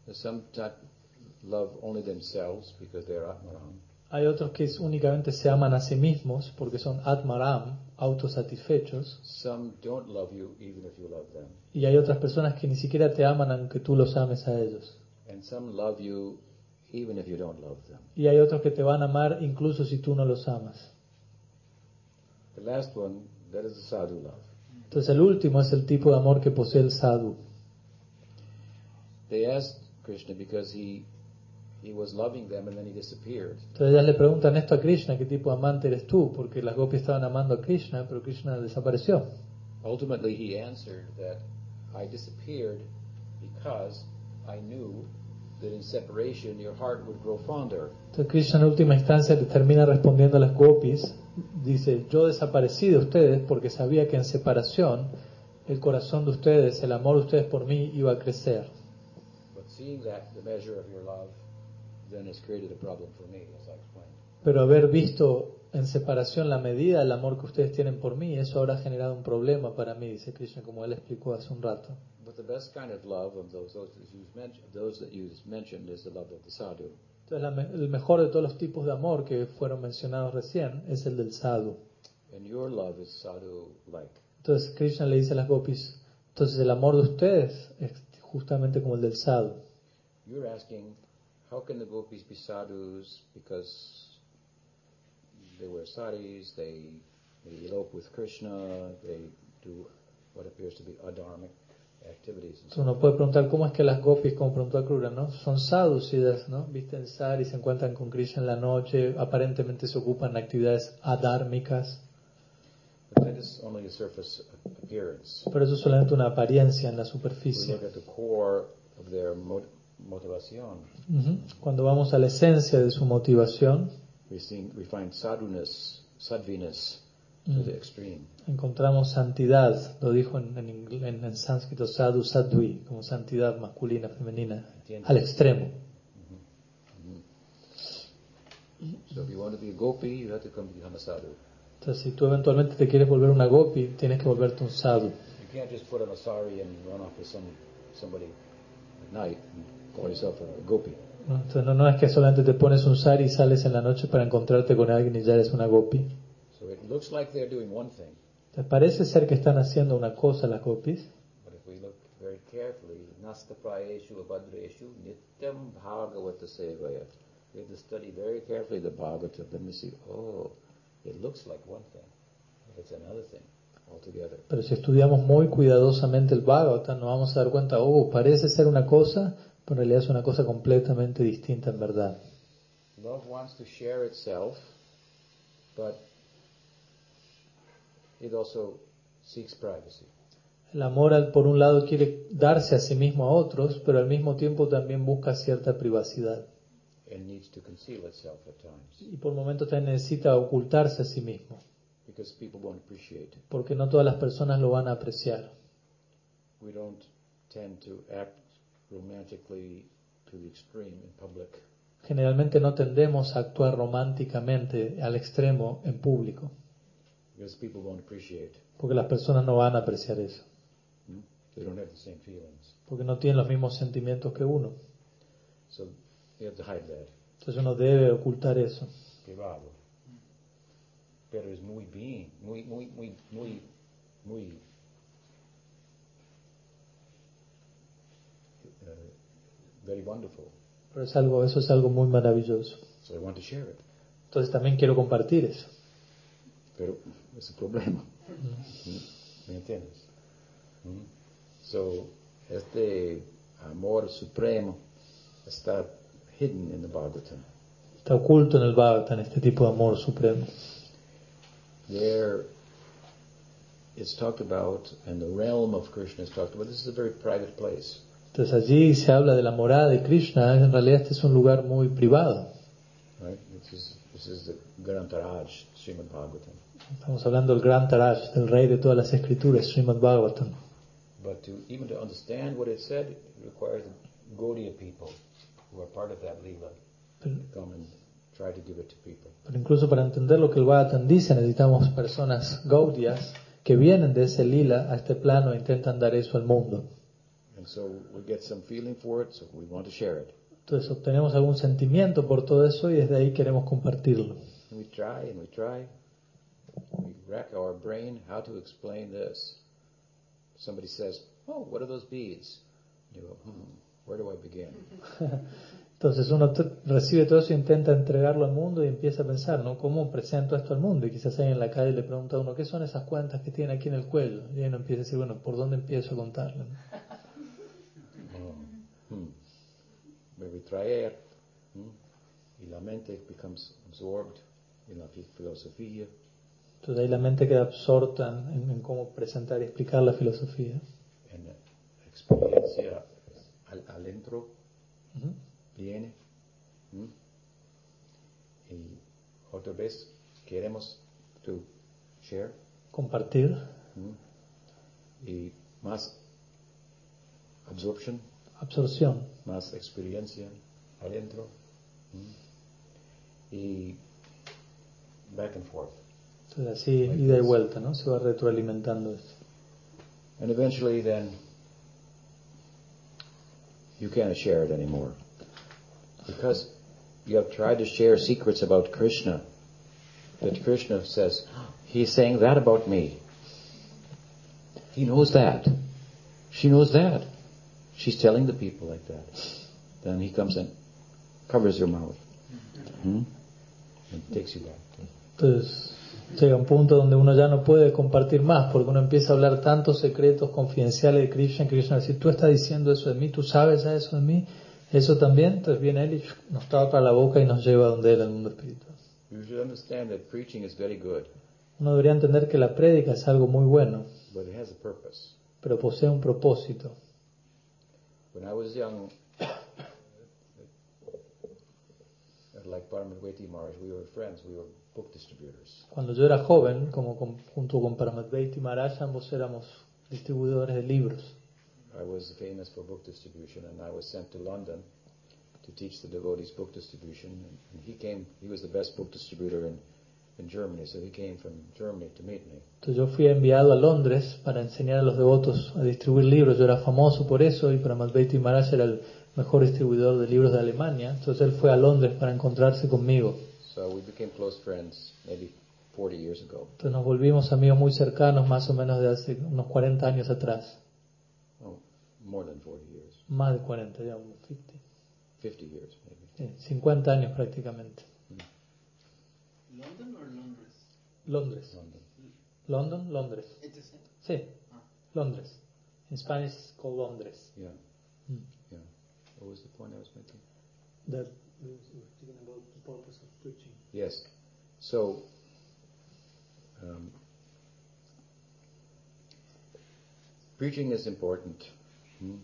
There's some type love only themselves because they're Atmaram. Hay otros que únicamente se aman a sí mismos porque son Atmaram, autosatisfechos. Some don't love you even if you love them. Y hay otras personas que ni siquiera te aman aunque tú los ames a ellos. And some love you even if you don't love them. Y hay otros que te van a amar incluso si tú no los amas. The last one, that is the sadhu love. Entonces el último es el tipo de amor que posee el sadhu. They asked Krishna because he he was loving them and then he disappeared. Entonces ellas le preguntan esto a Krishna, ¿qué tipo de amante eres tú? Porque las gopis estaban amando a Krishna, pero Krishna desapareció. Ultimately, he answered that I disappeared because I knew that in separation your heart would grow fonder. Entonces Krishna en última instancia le termina respondiendo a las gopis, dice, yo desaparecí de ustedes porque sabía que en separación el corazón de ustedes, el amor de ustedes por mí iba a crecer. Pero haber visto en separación la medida del amor que ustedes tienen por mí, eso ahora ha generado un problema para mí, dice Krishna, como él explicó hace un rato. But the best kind of love of those, those, that you mentioned, those that you mentioned is the love of the sadhu. Entonces la el mejor de todos los tipos de amor que fueron mencionados recién es el del sadhu. And your love is sadhu-like. Entonces Krishna le dice a las gopis, entonces el amor de ustedes es justamente como el del sadhu. You're asking, how can the gopis be sadhus because they wear saris, they, they elope with Krishna, they do what appears to be adharmic uno puede preguntar cómo es que las gopis, como preguntó Akrura, ¿no? Son sadhus, ellas, ¿no? Visten sari, se encuentran con Krishna en la noche, aparentemente se ocupan de actividades adármicas, pero eso es solamente una apariencia en la superficie. motivation. Ujú. Cuando vamos a la esencia de su motivación, We, see, we find sadhuness, sadviness to Mm. the extreme. encontramos santidad, lo dijo en, en, en- en sánscrito sadhu, sadvi, como santidad masculina, femenina, Entiendo. al extremo. So if you want to be a gopi, you have to come become a sadhu. Entonces, si tú eventualmente te quieres volver una gopi, tienes que volverte un sadhu. You can't just put on a sari and run off with some somebody at night and call yourself a gopi. ¿no? Entonces, no, no es que solamente te pones un sari y sales en la noche para encontrarte con alguien y ya eres una gopi. Looks like they're doing one thing, parece ser que están haciendo una cosa las gopis, but if we look very carefully, nityam bhagavata sevaya. We have to study very carefully the Bhagavata, then we see, oh, it looks like one thing, but it's another thing altogether. pero si estudiamos muy cuidadosamente el Bhagavatam, nos vamos a dar cuenta, oh, parece ser una cosa, pero en realidad es una cosa completamente distinta en verdad. Love wants to share itself, but it also seeks privacy. El amor, por un lado, quiere darse a sí mismo a otros, pero al mismo tiempo también busca cierta privacidad. and needs to conceal itself at times Y por momentos también necesita ocultarse a sí mismo, because people won't appreciate it. porque no todas las personas lo van a apreciar. We don't tend to act romantically to the extreme in public Generalmente no tendemos a actuar románticamente al extremo en público, because people won't appreciate. porque las personas no van a apreciar eso, hmm? They don't have the same feelings. porque no tienen los mismos sentimientos que uno. So you have to hide that. Entonces uno debe ocultar eso. Privado. Pero es muy bien, muy, muy, muy, muy, muy uh, very wonderful. Pero es algo, eso es algo muy maravilloso. So I want to share it. Entonces también quiero compartir eso. Pero es un problema. ¿Mm? ¿Me entiendes? ¿Mm? So, este amor supremo está hidden in the Bhagavatam. Está oculto en el Bhagavatam este tipo de amor supremo. There, it's talked about, and the realm of Krishna is talked about. This is a very private place. Entonces allí se habla de la morada de Krishna, en realidad este es un lugar muy privado. Right? This is, this is the Grantaraj, Srimad Bhagavatam. Estamos hablando del gran Taraj, del rey de todas las escrituras, Srimad Bhagavatam. But to even to understand what it said, it requires the Gaudiya people who are part of that Leela to come and try to give it to people. pero incluso para entender lo que el Bhagavatam dice necesitamos personas gaudias que vienen de ese lila a este plano e intentan dar eso al mundo. And so we get some feeling for it, so we want to share it. Entonces obtenemos algún sentimiento por todo eso y desde ahí queremos compartirlo. And we try and we try. We rack our brain how to explain this. Somebody says, Oh, what are those beads? You go, hmm, where do I begin? Entonces uno recibe todo eso intenta entregarlo al mundo y empieza a pensar, ¿no? ¿Cómo presento esto al mundo? Y quizás alguien en la calle le pregunta a uno, ¿qué son esas cuentas que tiene aquí en el cuello? Y uno empieza a decir, bueno, ¿por dónde empiezo a contarle? no? Oh, hmm. Traer, hmm, y la mente becomes absorbed in la fi- filosofía, Entonces ahí la mente queda absorta en, en cómo presentar y explicar la filosofía. en la experiencia al, adentro, viene. Y otra vez queremos to share. compartir. Y más absorption, absorción. más experiencia adentro. ¿m? Y back and forth. Entonces así, ida y vuelta, ¿no? Se va retroalimentando esto. And eventually then you can't share it anymore. Because you have tried to share secrets about Krishna. That Krishna says, he's saying that about me. He knows that. She knows that. She's telling the people like that. Then he comes and covers your mouth. Hmm? And takes you back. Entonces llega un punto donde uno ya no puede compartir más porque uno empieza a hablar tantos secretos confidenciales de Krishna, Krishna dice, tú estás diciendo eso de mí, tú sabes eso de mí, eso también, entonces viene él y nos tapa la boca y nos lleva donde él, al mundo espiritual. You should understand that preaching is very good, Uno debería entender que la prédica es algo muy bueno, but it has a purpose. pero posee un propósito. When I was young, like Paramatweti Maharaj, we were friends, we were book distributors. Cuando yo era joven, como con- junto con Paramatveiti Maharaj, ambos éramos distribuidores de libros. I was famous for book distribution, and I was sent to London to teach the devotees book distribution. And, he came, he was the best book distributor in, in Germany, so he came from Germany to meet me. Entonces yo fui enviado a Londres para enseñar a los devotos a distribuir libros. Yo era famoso por eso y Paramatveiti Maharaj era el mejor distribuidor de libros de Alemania. Entonces él fue a Londres para encontrarse conmigo. So we became close friends maybe 40 years ago. Entonces nos volvimos amigos muy cercanos más o menos de hace unos 40 años atrás. Oh, more than 40 years. Más de 40, ya unos 50. 50 years maybe. Sí, 50 años prácticamente. London or Londres? Londres. London. London, Londres. It's the same. Sí, Londres. In Spanish it's called Londres. Yeah, Mm. What was the point I was making? That we were speaking about the purpose of preaching. Yes. So, um, preaching is important, hmm,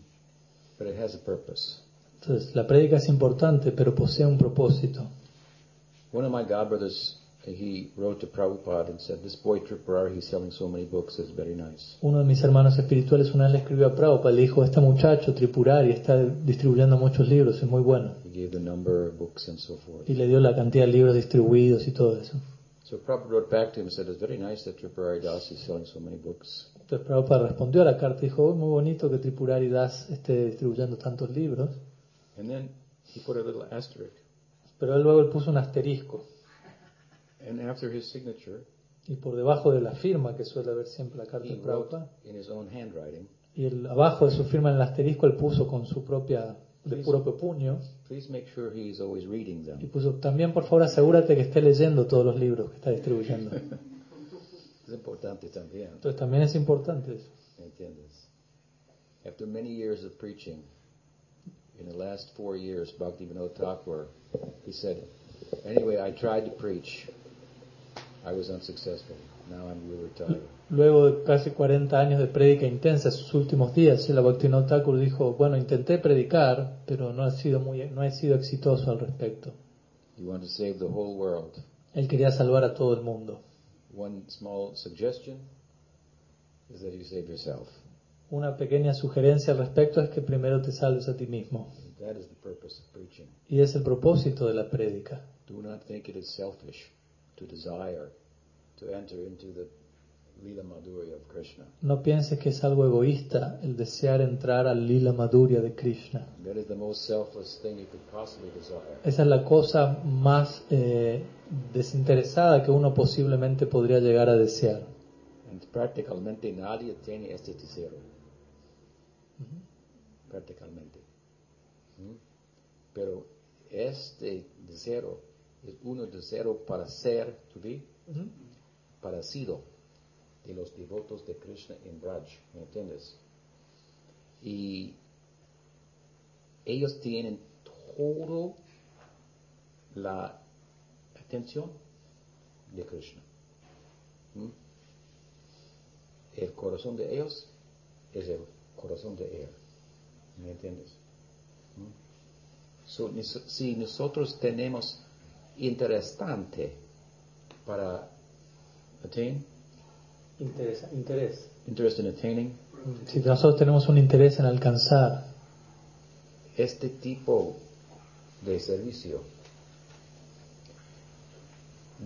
but it has a purpose. Entonces, la prédica es importante, pero posee un propósito. One of my godbrothers, he wrote to Prabhupada and said, "This boy Tripurari, he's selling so many books. It's very nice." Uno de mis hermanos espirituales una vez le escribió a Prabhupada, le dijo, este muchacho Tripurari está distribuyendo muchos libros, es muy bueno. He gave the number of books and so forth. Y le dio la cantidad de libros distribuidos y todo eso. So Prabhupada wrote back to him and said, "It's very nice that Tripurari Das is selling so many books." Entonces Prabhupada respondió a la carta y dijo, "Oh, muy bonito que Tripurari Das esté distribuyendo tantos libros. And then he put a little asterisk, Pero él luego él puso un asterisco. And after his signature, Y por debajo de la firma que suele haber siempre la carta he de Prabhupada, in his own handwriting, y el, abajo de su firma en el asterisco él puso con su propia, de propio puño, "Please make sure he is always reading y them." puso, también por favor asegúrate que esté leyendo todos los libros que está distribuyendo. Es importante también. Entonces también es importante eso. ¿Me entiendes? After many years of preaching, in the last four years, Bhaktivinoda Thakur, he said, anyway, I tried to preach. I was unsuccessful. Now I'm really retired. Luego de casi 40 años de prédica intensa, sus últimos días, el Bhaktivinoda Thakur dijo, bueno, intenté predicar, pero no he sido muy, no he sido exitoso al respecto. You want to save the whole world. Él quería salvar a todo el mundo. One small suggestion is that you save yourself. Una pequeña sugerencia al respecto es que primero te salves a ti mismo. That is the purpose of preaching. Y es el propósito de la prédica. Do not think it is selfish to desire to enter into the Lila Madhurya of Krishna. No pienses que es algo egoísta el desear entrar al lila maduria de Krishna. That is the most selfless thing you could possibly desire. Esa es la cosa más eh, desinteresada que uno posiblemente podría llegar a desear. And prácticamente nadie tiene este deseo. Prácticamente. ¿Mm? Pero este deseo es uno deseo para ser, to be, para sido de los devotos de Krishna en Braj, ¿me entiendes? Y ellos tienen todo la atención de Krishna. ¿Mm? El corazón de ellos es el corazón de él. ¿Me entiendes? ¿Mm? So, si nosotros tenemos interesante para attain, Interés. interés. interest in attaining, Si nosotros tenemos un interés en alcanzar este tipo de servicio,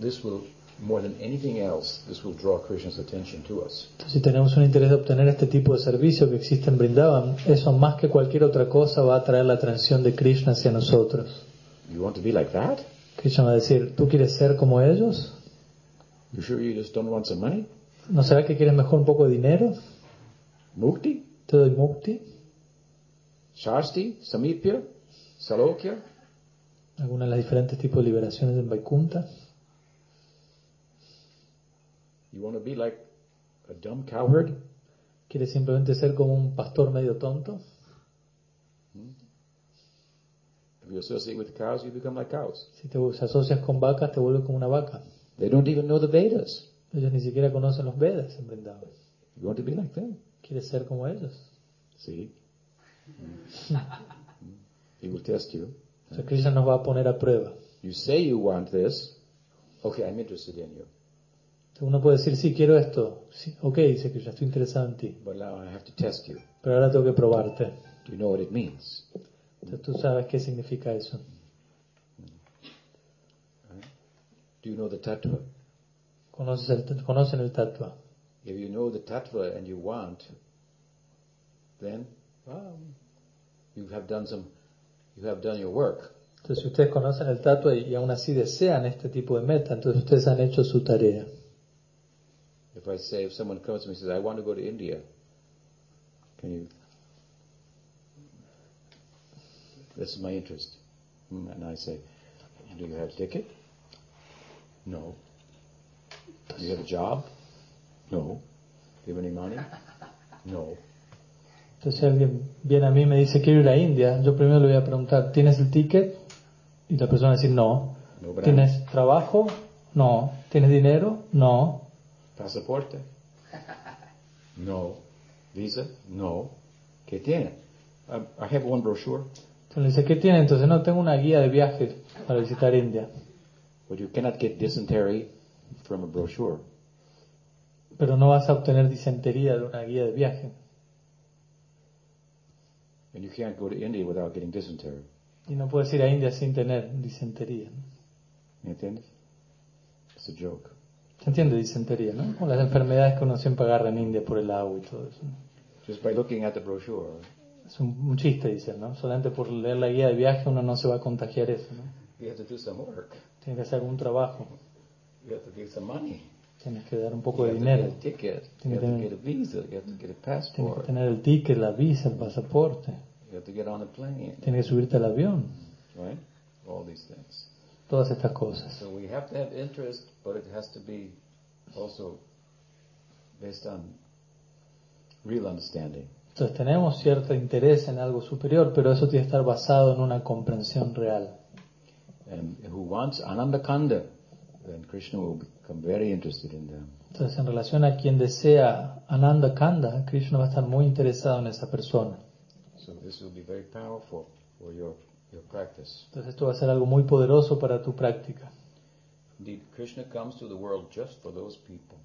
this will, more than anything else, this will draw Krishna's attention to us. Si tenemos un interés de obtener este tipo de servicio que existe en Brindavan, eso más que cualquier otra cosa va a atraer la atención de Krishna hacia nosotros. You want to be like that? Krishna va a decir, ¿tú quieres ser como ellos? You sure you just don't want some money? ¿No será que quieres mejor un poco de dinero? Mukti? ¿Te doy mukti? Shasti? Samipya? Salokya? ¿Alguna de las diferentes tipos de liberaciones en Vaikunta? You want to be like a dumb cowherd? ¿Quieres simplemente ser como un pastor medio tonto? If you associate with cows, you become like cows. Si te asocias con vacas, te vuelves como una vaca. They don't even know the Vedas. Ellos ni siquiera conocen los Vedas en Vrindavan. You want to be like them. ¿Quieres ser como ellos? See? Mm. he will test you. O sea, Krishna nos va a poner a prueba. You say you want this. Okay, I'm interested in you. Uno puede decir, sí, quiero esto. Sí, ok, dice Krishna, estoy interesado en ti. But now I have to test you. Pero ahora tengo que probarte. Do you know what it means? Entonces tú sabes qué significa eso. Do you know the tattva? Conoces el, conocen el tattva. If you know the tattva and you want, then well, you have done some, you have done your work. Entonces si ustedes conocen el tattva y, y aún así desean este tipo de meta, entonces ustedes han hecho su tarea. If I say, if someone comes to me and says, I want to go to India, can you? This is my interest. Hmm, And I say, do you have a ticket? No. Do you have a job? No. Do you have any money? No. Entonces si alguien viene a mí y me dice, quiero ir a India, yo primero le voy a preguntar, ¿tienes el ticket? Y la persona va a decir, no. No, ¿Tienes trabajo? No. ¿Tienes dinero? No. Pasaporte? No. Visa? No. ¿Qué tiene? I have one brochure, Entonces le dice, ¿qué tiene? Entonces no, tengo una guía de viaje para visitar India. but you cannot get dysentery from a brochure. Pero no vas a obtener disentería de una guía de viaje. And you can't go to India without getting dysentery. Y no puedes ir a India sin tener disentería. ¿Me entiendes? It's a joke. ¿Se entiende disentería, no? O las enfermedades que uno siempre agarra en India por el agua y todo eso. Just by looking at the brochure. Es un, un chiste, dicen, ¿no? Solamente por leer la guía de viaje uno no se va a contagiar eso, ¿no? You have to do some work. Tienes que hacer algún trabajo, You have to give some money. tienes que dar un You poco de dinero. You get a tienes que tener el ticket, la visa, el pasaporte, You have to get on a plane. tienes que subirte al avión, Right? All these things. todas estas cosas. So we have to have interest, but it has to be also based on real understanding. Entonces tenemos cierto interés en algo superior, pero eso tiene que estar basado en una comprensión real. And who wants Ananda Kanda, then Krishna will become very interested in them. Entonces en relación a quien desea Ananda Kanda, Krishna va a estar muy interesado en esa persona. So this will be very powerful for your, your practice. Entonces esto va a ser algo muy poderoso para tu práctica. Indeed, Krishna comes to the world just for those people.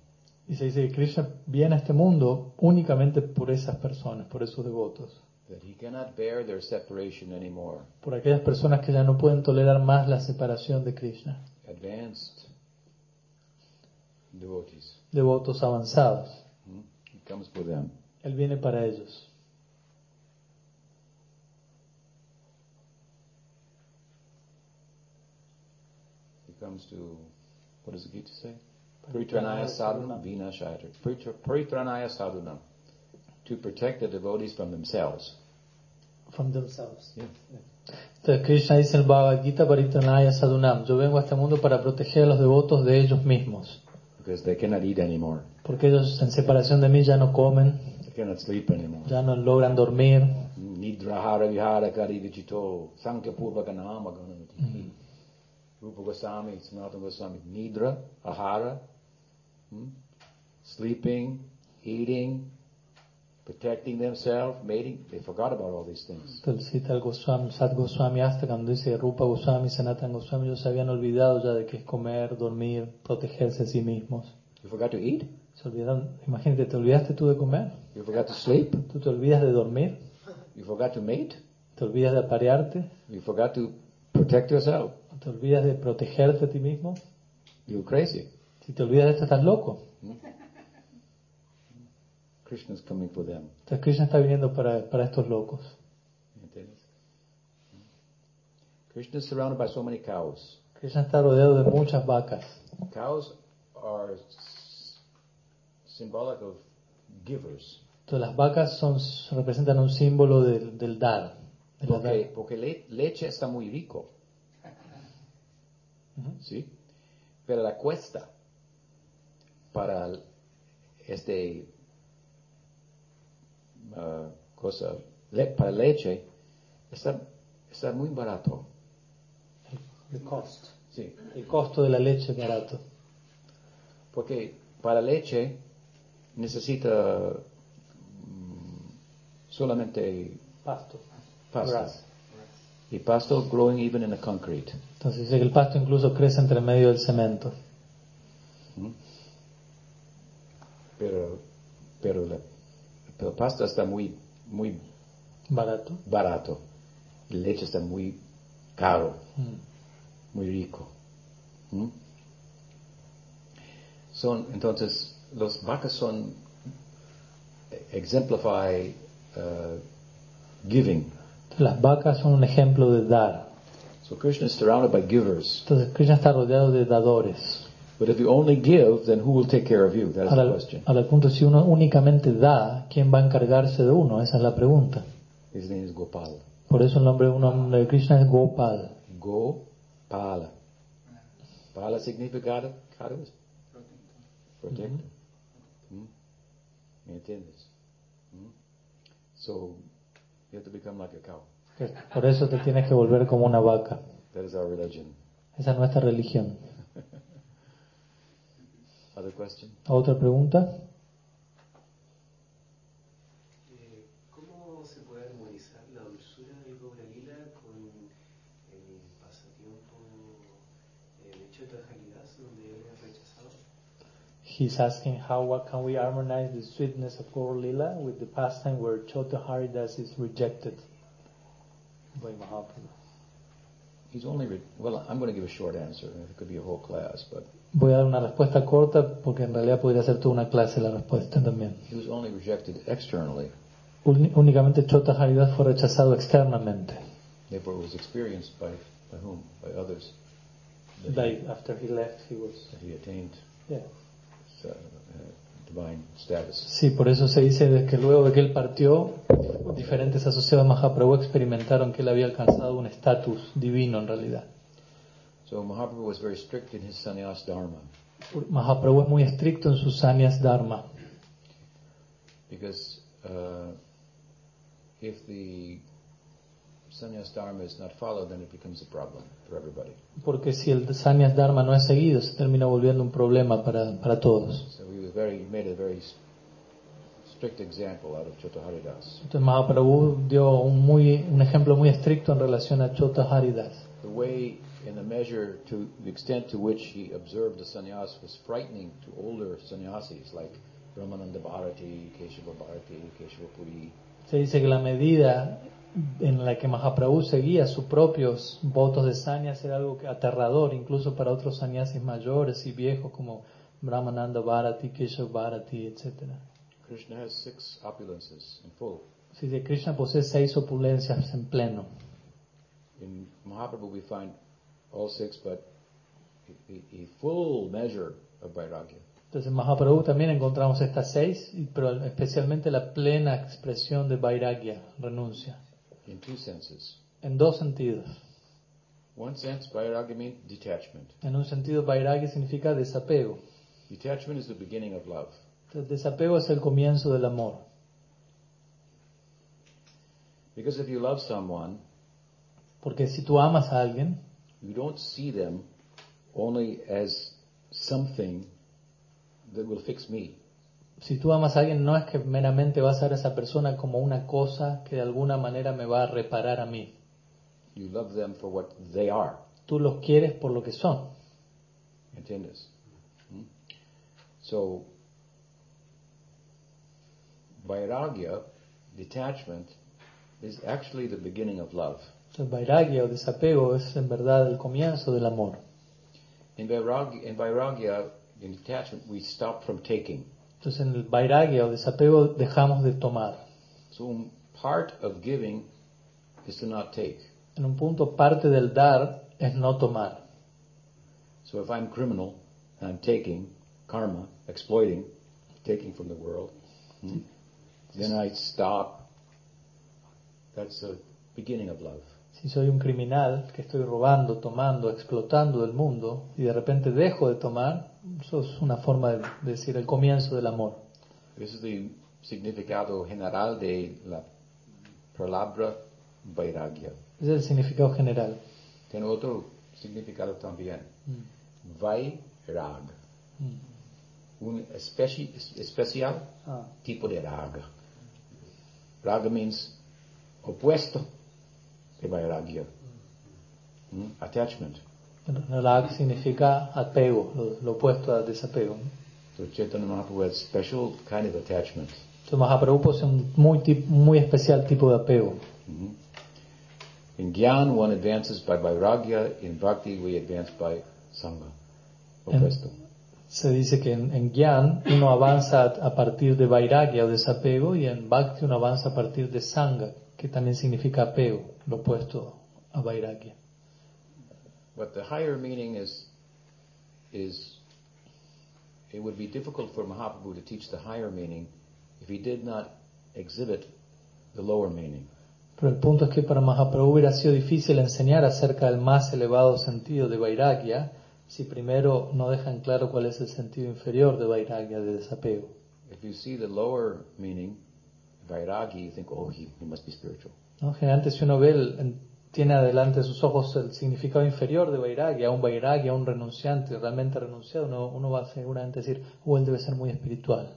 Y se dice que Krishna viene a este mundo únicamente por esas personas, por esos devotos, That he cannot bear their separation anymore. por aquellas personas que ya no pueden tolerar más la separación de Krishna, Advanced devotees. devotos avanzados. Hmm? He comes for them. Él viene para ellos. He comes to, what does the Gita say? Paritranaya sadhunam vinashayatra. Paritra- Paritranaya sadhunam. To protect the devotees from themselves. From themselves. Yeah. Entonces Krishna dice en Bhagavad Gita Sadhunam, yo vengo a este mundo para proteger a los devotos de ellos mismos, Because they cannot eat anymore. porque ellos en separación de mí ya no comen, They cannot sleep anymore. ya no logran dormir, Nidrahara vihara kari vichito sankhya purvaka nama ganamati. Rupa Goswami, Sanatana Goswami. Nidra, ahara, hmm? sleeping, eating, protecting themselves, mating. They forgot about all these things. Cita el Goswami, Sat Goswami hasta cuando dice Rupa Goswami, Sanatan Goswami, ellos se habían olvidado ya de que es comer, dormir, protegerse a sí mismos. You forgot to eat. Se olvidaron, imagínate, ¿te olvidaste tú de comer? You forgot to sleep. ¿Tú te olvidas de dormir? You forgot to mate. ¿Te olvidas de aparearte? You forgot to protect yourself. ¿Te olvidas de protegerte a ti mismo? You're crazy. Si te olvidas de esto, estás loco. Krishna's coming for them. Entonces Krishna está viniendo para, para estos locos. Krishna is surrounded by so many cows. Krishna está rodeado de muchas vacas. Cows are symbolic of givers. Entonces las vacas son, representan un símbolo del, del dar. de Porque, dar. porque le- leche está muy rico. ¿Sí? Pero la cuesta para el- este ah, cosa, le- para leche, está, está muy barato. The cost. Sí. El costo de la leche es barato. Porque para leche necesita mm, solamente Pasto. pasto. Grass. Y pasto growing even in the concrete. Entonces dice que el pasto incluso crece entre medio del cemento. ¿Mm? Pero, pero, la, pero pasta está muy, muy Barato. barato. Y leche está muy caro, Mm. muy rico. ¿Mm? Son, entonces, los vacas son, exemplify uh, giving. Las vacas son un ejemplo de dar. So Krishna is surrounded by givers. Entonces Krishna está rodeado de dadores. But if you only give, then who will take care of you? That is the question. el punto, si uno únicamente da, ¿quién va a encargarse de uno? Esa es la pregunta. His name is Gopal. Por eso el nombre de uno de Krishna es Gopal. Gopala. Pala significa. Protector. ¿Mm? ¿Me entiendes? ¿Mm? So, you have to become like a cow. Por eso te tienes que volver como una vaca. That is our religion. Esa es nuestra religión. Other question? ¿Otra pregunta? Eh, ¿Cómo se puede armonizar la dulzura del Gaura con el pasatiempo eh, de Haridas, donde él es rechazado? He's asking how what can we harmonize the sweetness of Gaur Lila with the pastime where Chota Haridas is rejected by Mahaprabhu. He's only, re- well, I'm going to give a short answer. It could be a whole class, but Voy a dar una respuesta corta porque en realidad podría ser toda una clase la respuesta también. he was only rejected externally. Únicamente Chota Haridas fue rechazado externamente. Therefore, it was experienced by, by whom? By others. That, Like after he left, he was. that he attained Yeah. uh, divine status. Sí, por eso se dice de que luego de que él partió, diferentes asociados de Mahaprabhu experimentaron que él había alcanzado un estatus divino en realidad. So Mahaprabhu was very strict in his sannyas dharma Mahaprabhu es muy estricto en sus sanyas dharma, because uh, if the sannyas dharma is not followed, then it becomes a problem for everybody. porque si el sanyas dharma no es seguido, se termina volviendo un problema para, para todos. So he was very, he made a very strict example out of Chotaharidas. Entonces Mahaprabhu dio un, muy, un ejemplo muy estricto en relación a Chota Haridas. The way, in the measure, to the extent to which he observed the sannyas was frightening to older sannyasis like Brahmananda Bharati, Keshava Bharati, Keshava Puri. Se dice que la medida en la que Mahaprabhu seguía sus propios votos de sanyas era algo aterrador, incluso para otros sannyasis mayores y viejos como Brahmananda Bharati, Keshav Bharati, etc. Krishna has six opulences in full. Se dice Krishna posee seis opulencias en pleno. In Mahaprabhu we find all six, but a, full measure of Vairagya. Entonces en Mahaprabhu también encontramos estas seis, pero especialmente la plena expresión de Vairagya, renuncia, in two senses. en dos sentidos. One sense, Vairagya means detachment. En un sentido, Vairagya significa desapego. Detachment is the beginning of love. Entonces, desapego es el comienzo del amor. Because if you love someone, Porque si tú amas a alguien, you don't see them only as something that will fix me. Si tú amas a alguien, no es que meramente vas a ver a esa persona como una cosa que de alguna manera me va a reparar a mí. You love them for what they are. Tú los quieres por lo que son. ¿Entiendes? Hmm? So, vairagya, detachment, is actually the beginning of love. Entonces, vairagya o desapego es en verdad el comienzo del amor. In vairagya, in vairagya, in detachment, we stop from taking. Entonces, en el vairagya o desapego dejamos de tomar. So, part of giving is to not take. En un punto, parte del dar es no tomar. So, if I'm criminal and I'm taking karma, exploiting, taking from the world, hmm, then I stop. That's the beginning of love. Si soy un criminal que estoy robando, tomando, explotando del mundo y de repente dejo de tomar, eso es una forma de decir el comienzo del amor. Ese es el significado general de la palabra vairagya. Ese es el significado general. Tiene otro significado también. Mm. Vairag. Mm. Un especi- especial Ah, tipo de raga. Raga means opuesto vairagya. Hmm? Attachment. Significa apego, lo, lo opuesto al desapego. So Chaitanya Mahaprabhu has special kind of attachment. Entonces Mahaprabhu posee un muy, muy especial tipo de apego. Mhm. In Gyan, one advances by Vairagya. In Bhakti, we advance by Sangha. Opuesto. Se dice que en, en Gyan uno avanza a, a partir de Vairagya o desapego y en Bhakti uno avanza a partir de Sangha, que también significa apego, lo opuesto a Vairagya. But the higher meaning is, is, it would be difficult for Mahaprabhu to teach the higher meaning if he did not exhibit the lower meaning. Pero el punto es que para Mahaprabhu hubiera sido difícil enseñar acerca del más elevado sentido de Vairagya si primero no dejan claro cuál es el sentido inferior de Vairagya, de desapego. If you see the lower meaning, Vairagi, you think, oh, he, he must be spiritual. ¿no? Generalmente si uno ve, el- en- tiene adelante de sus ojos el significado inferior de Vairagya, un Vairagya, un renunciante, realmente renunciado, uno, uno va a seguramente decir, oh, él debe ser muy espiritual.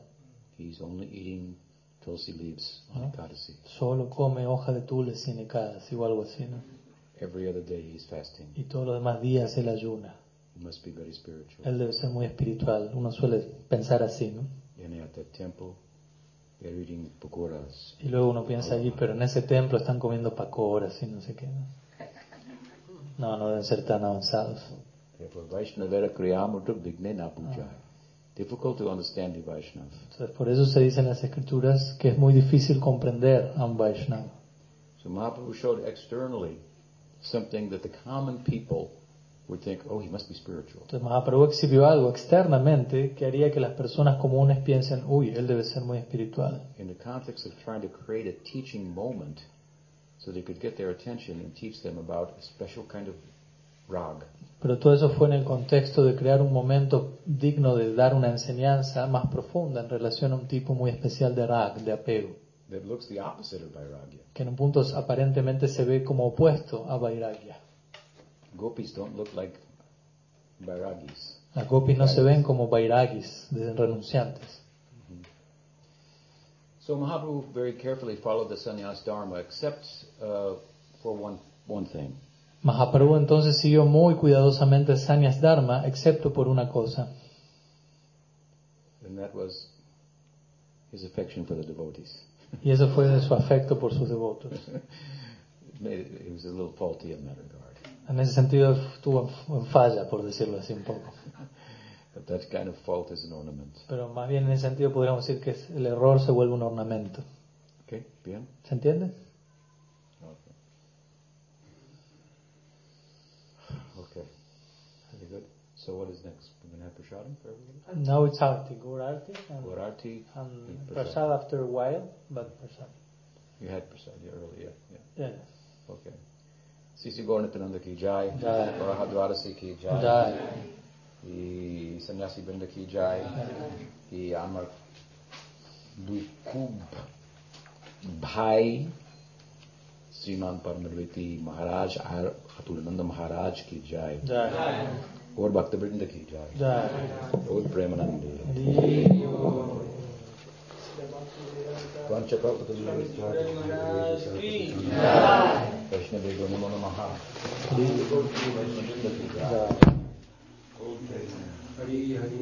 He's only eating tulsi leaves on? Ekadasi. Solo come hoja de tules y necadas, o algo así, ¿no? Every other day he's fasting. Y todos los demás días él ayuna. He must be very spiritual. Él debe ser muy espiritual. Uno suele pensar así, ¿no? And at that temple. Y luego uno piensa allí, pero en ese templo están comiendo pacoras y no sé qué. ¿no? No, no deben ser tan avanzados. Therefore, Vaishnavera Kriyamurta Vignena Pujai. Difficult to understand the Vaishnav. Entonces, por eso se dice en las escrituras que es muy difícil comprender a un Vaishnava. So Mahaprabhu showed externally something that the common people would think, oh, he must be spiritual. Entonces, Mahaprabhu exhibió algo externamente que haría que las personas comunes piensen, uy, él debe ser muy espiritual. In the context of trying to create a teaching moment so they could get their attention and teach them about a special kind of rag. Pero todo eso fue en el contexto de crear un momento digno de dar una enseñanza más profunda en relación a un tipo muy especial de rag, de apego, that looks the opposite of Vairagya. que en un punto aparentemente se ve como opuesto a Vairagya. Gopis don't look like Vairagis. Las gopis no se ven como Vairagis, renunciantes. So Mahaprabhu very carefully followed the sannyas dharma, except uh, for one one thing. Mahaprabhu entonces siguió muy cuidadosamente el Sannyas Dharma, excepto por una cosa, and that was his affection for the devotees. y eso fue su afecto por sus devotos. It made it, it was a little faulty in that regard. En ese sentido estuvo en falla, por decirlo así un poco. But that kind of fault is an ornament. Pero más bien en ese sentido podríamos decir que el error se vuelve un ornamento. Okay, bien. ¿Se entiende? Okay. Okay. Very good. So what is next? We're gonna have prasadam for everybody. Now it's Arti, Gur Arti, and, Gorarti. and and Prasad after a while, but Prasad. You had prasad yeah, earlier. Yeah. Yeah. Okay. Shri गौर नित्यानंद की जय और द्वारसी की जय e Sannyasi Brinda ki jai. E আমার দুই খুব ভাই श्रीमान परमरवेती महाराज आर खतुलनंद महाराज की जय और भक्त वृंद की जय और प्रेमानंद पंचकल्प वैष्णवेगो नमो नमः। हरि हरि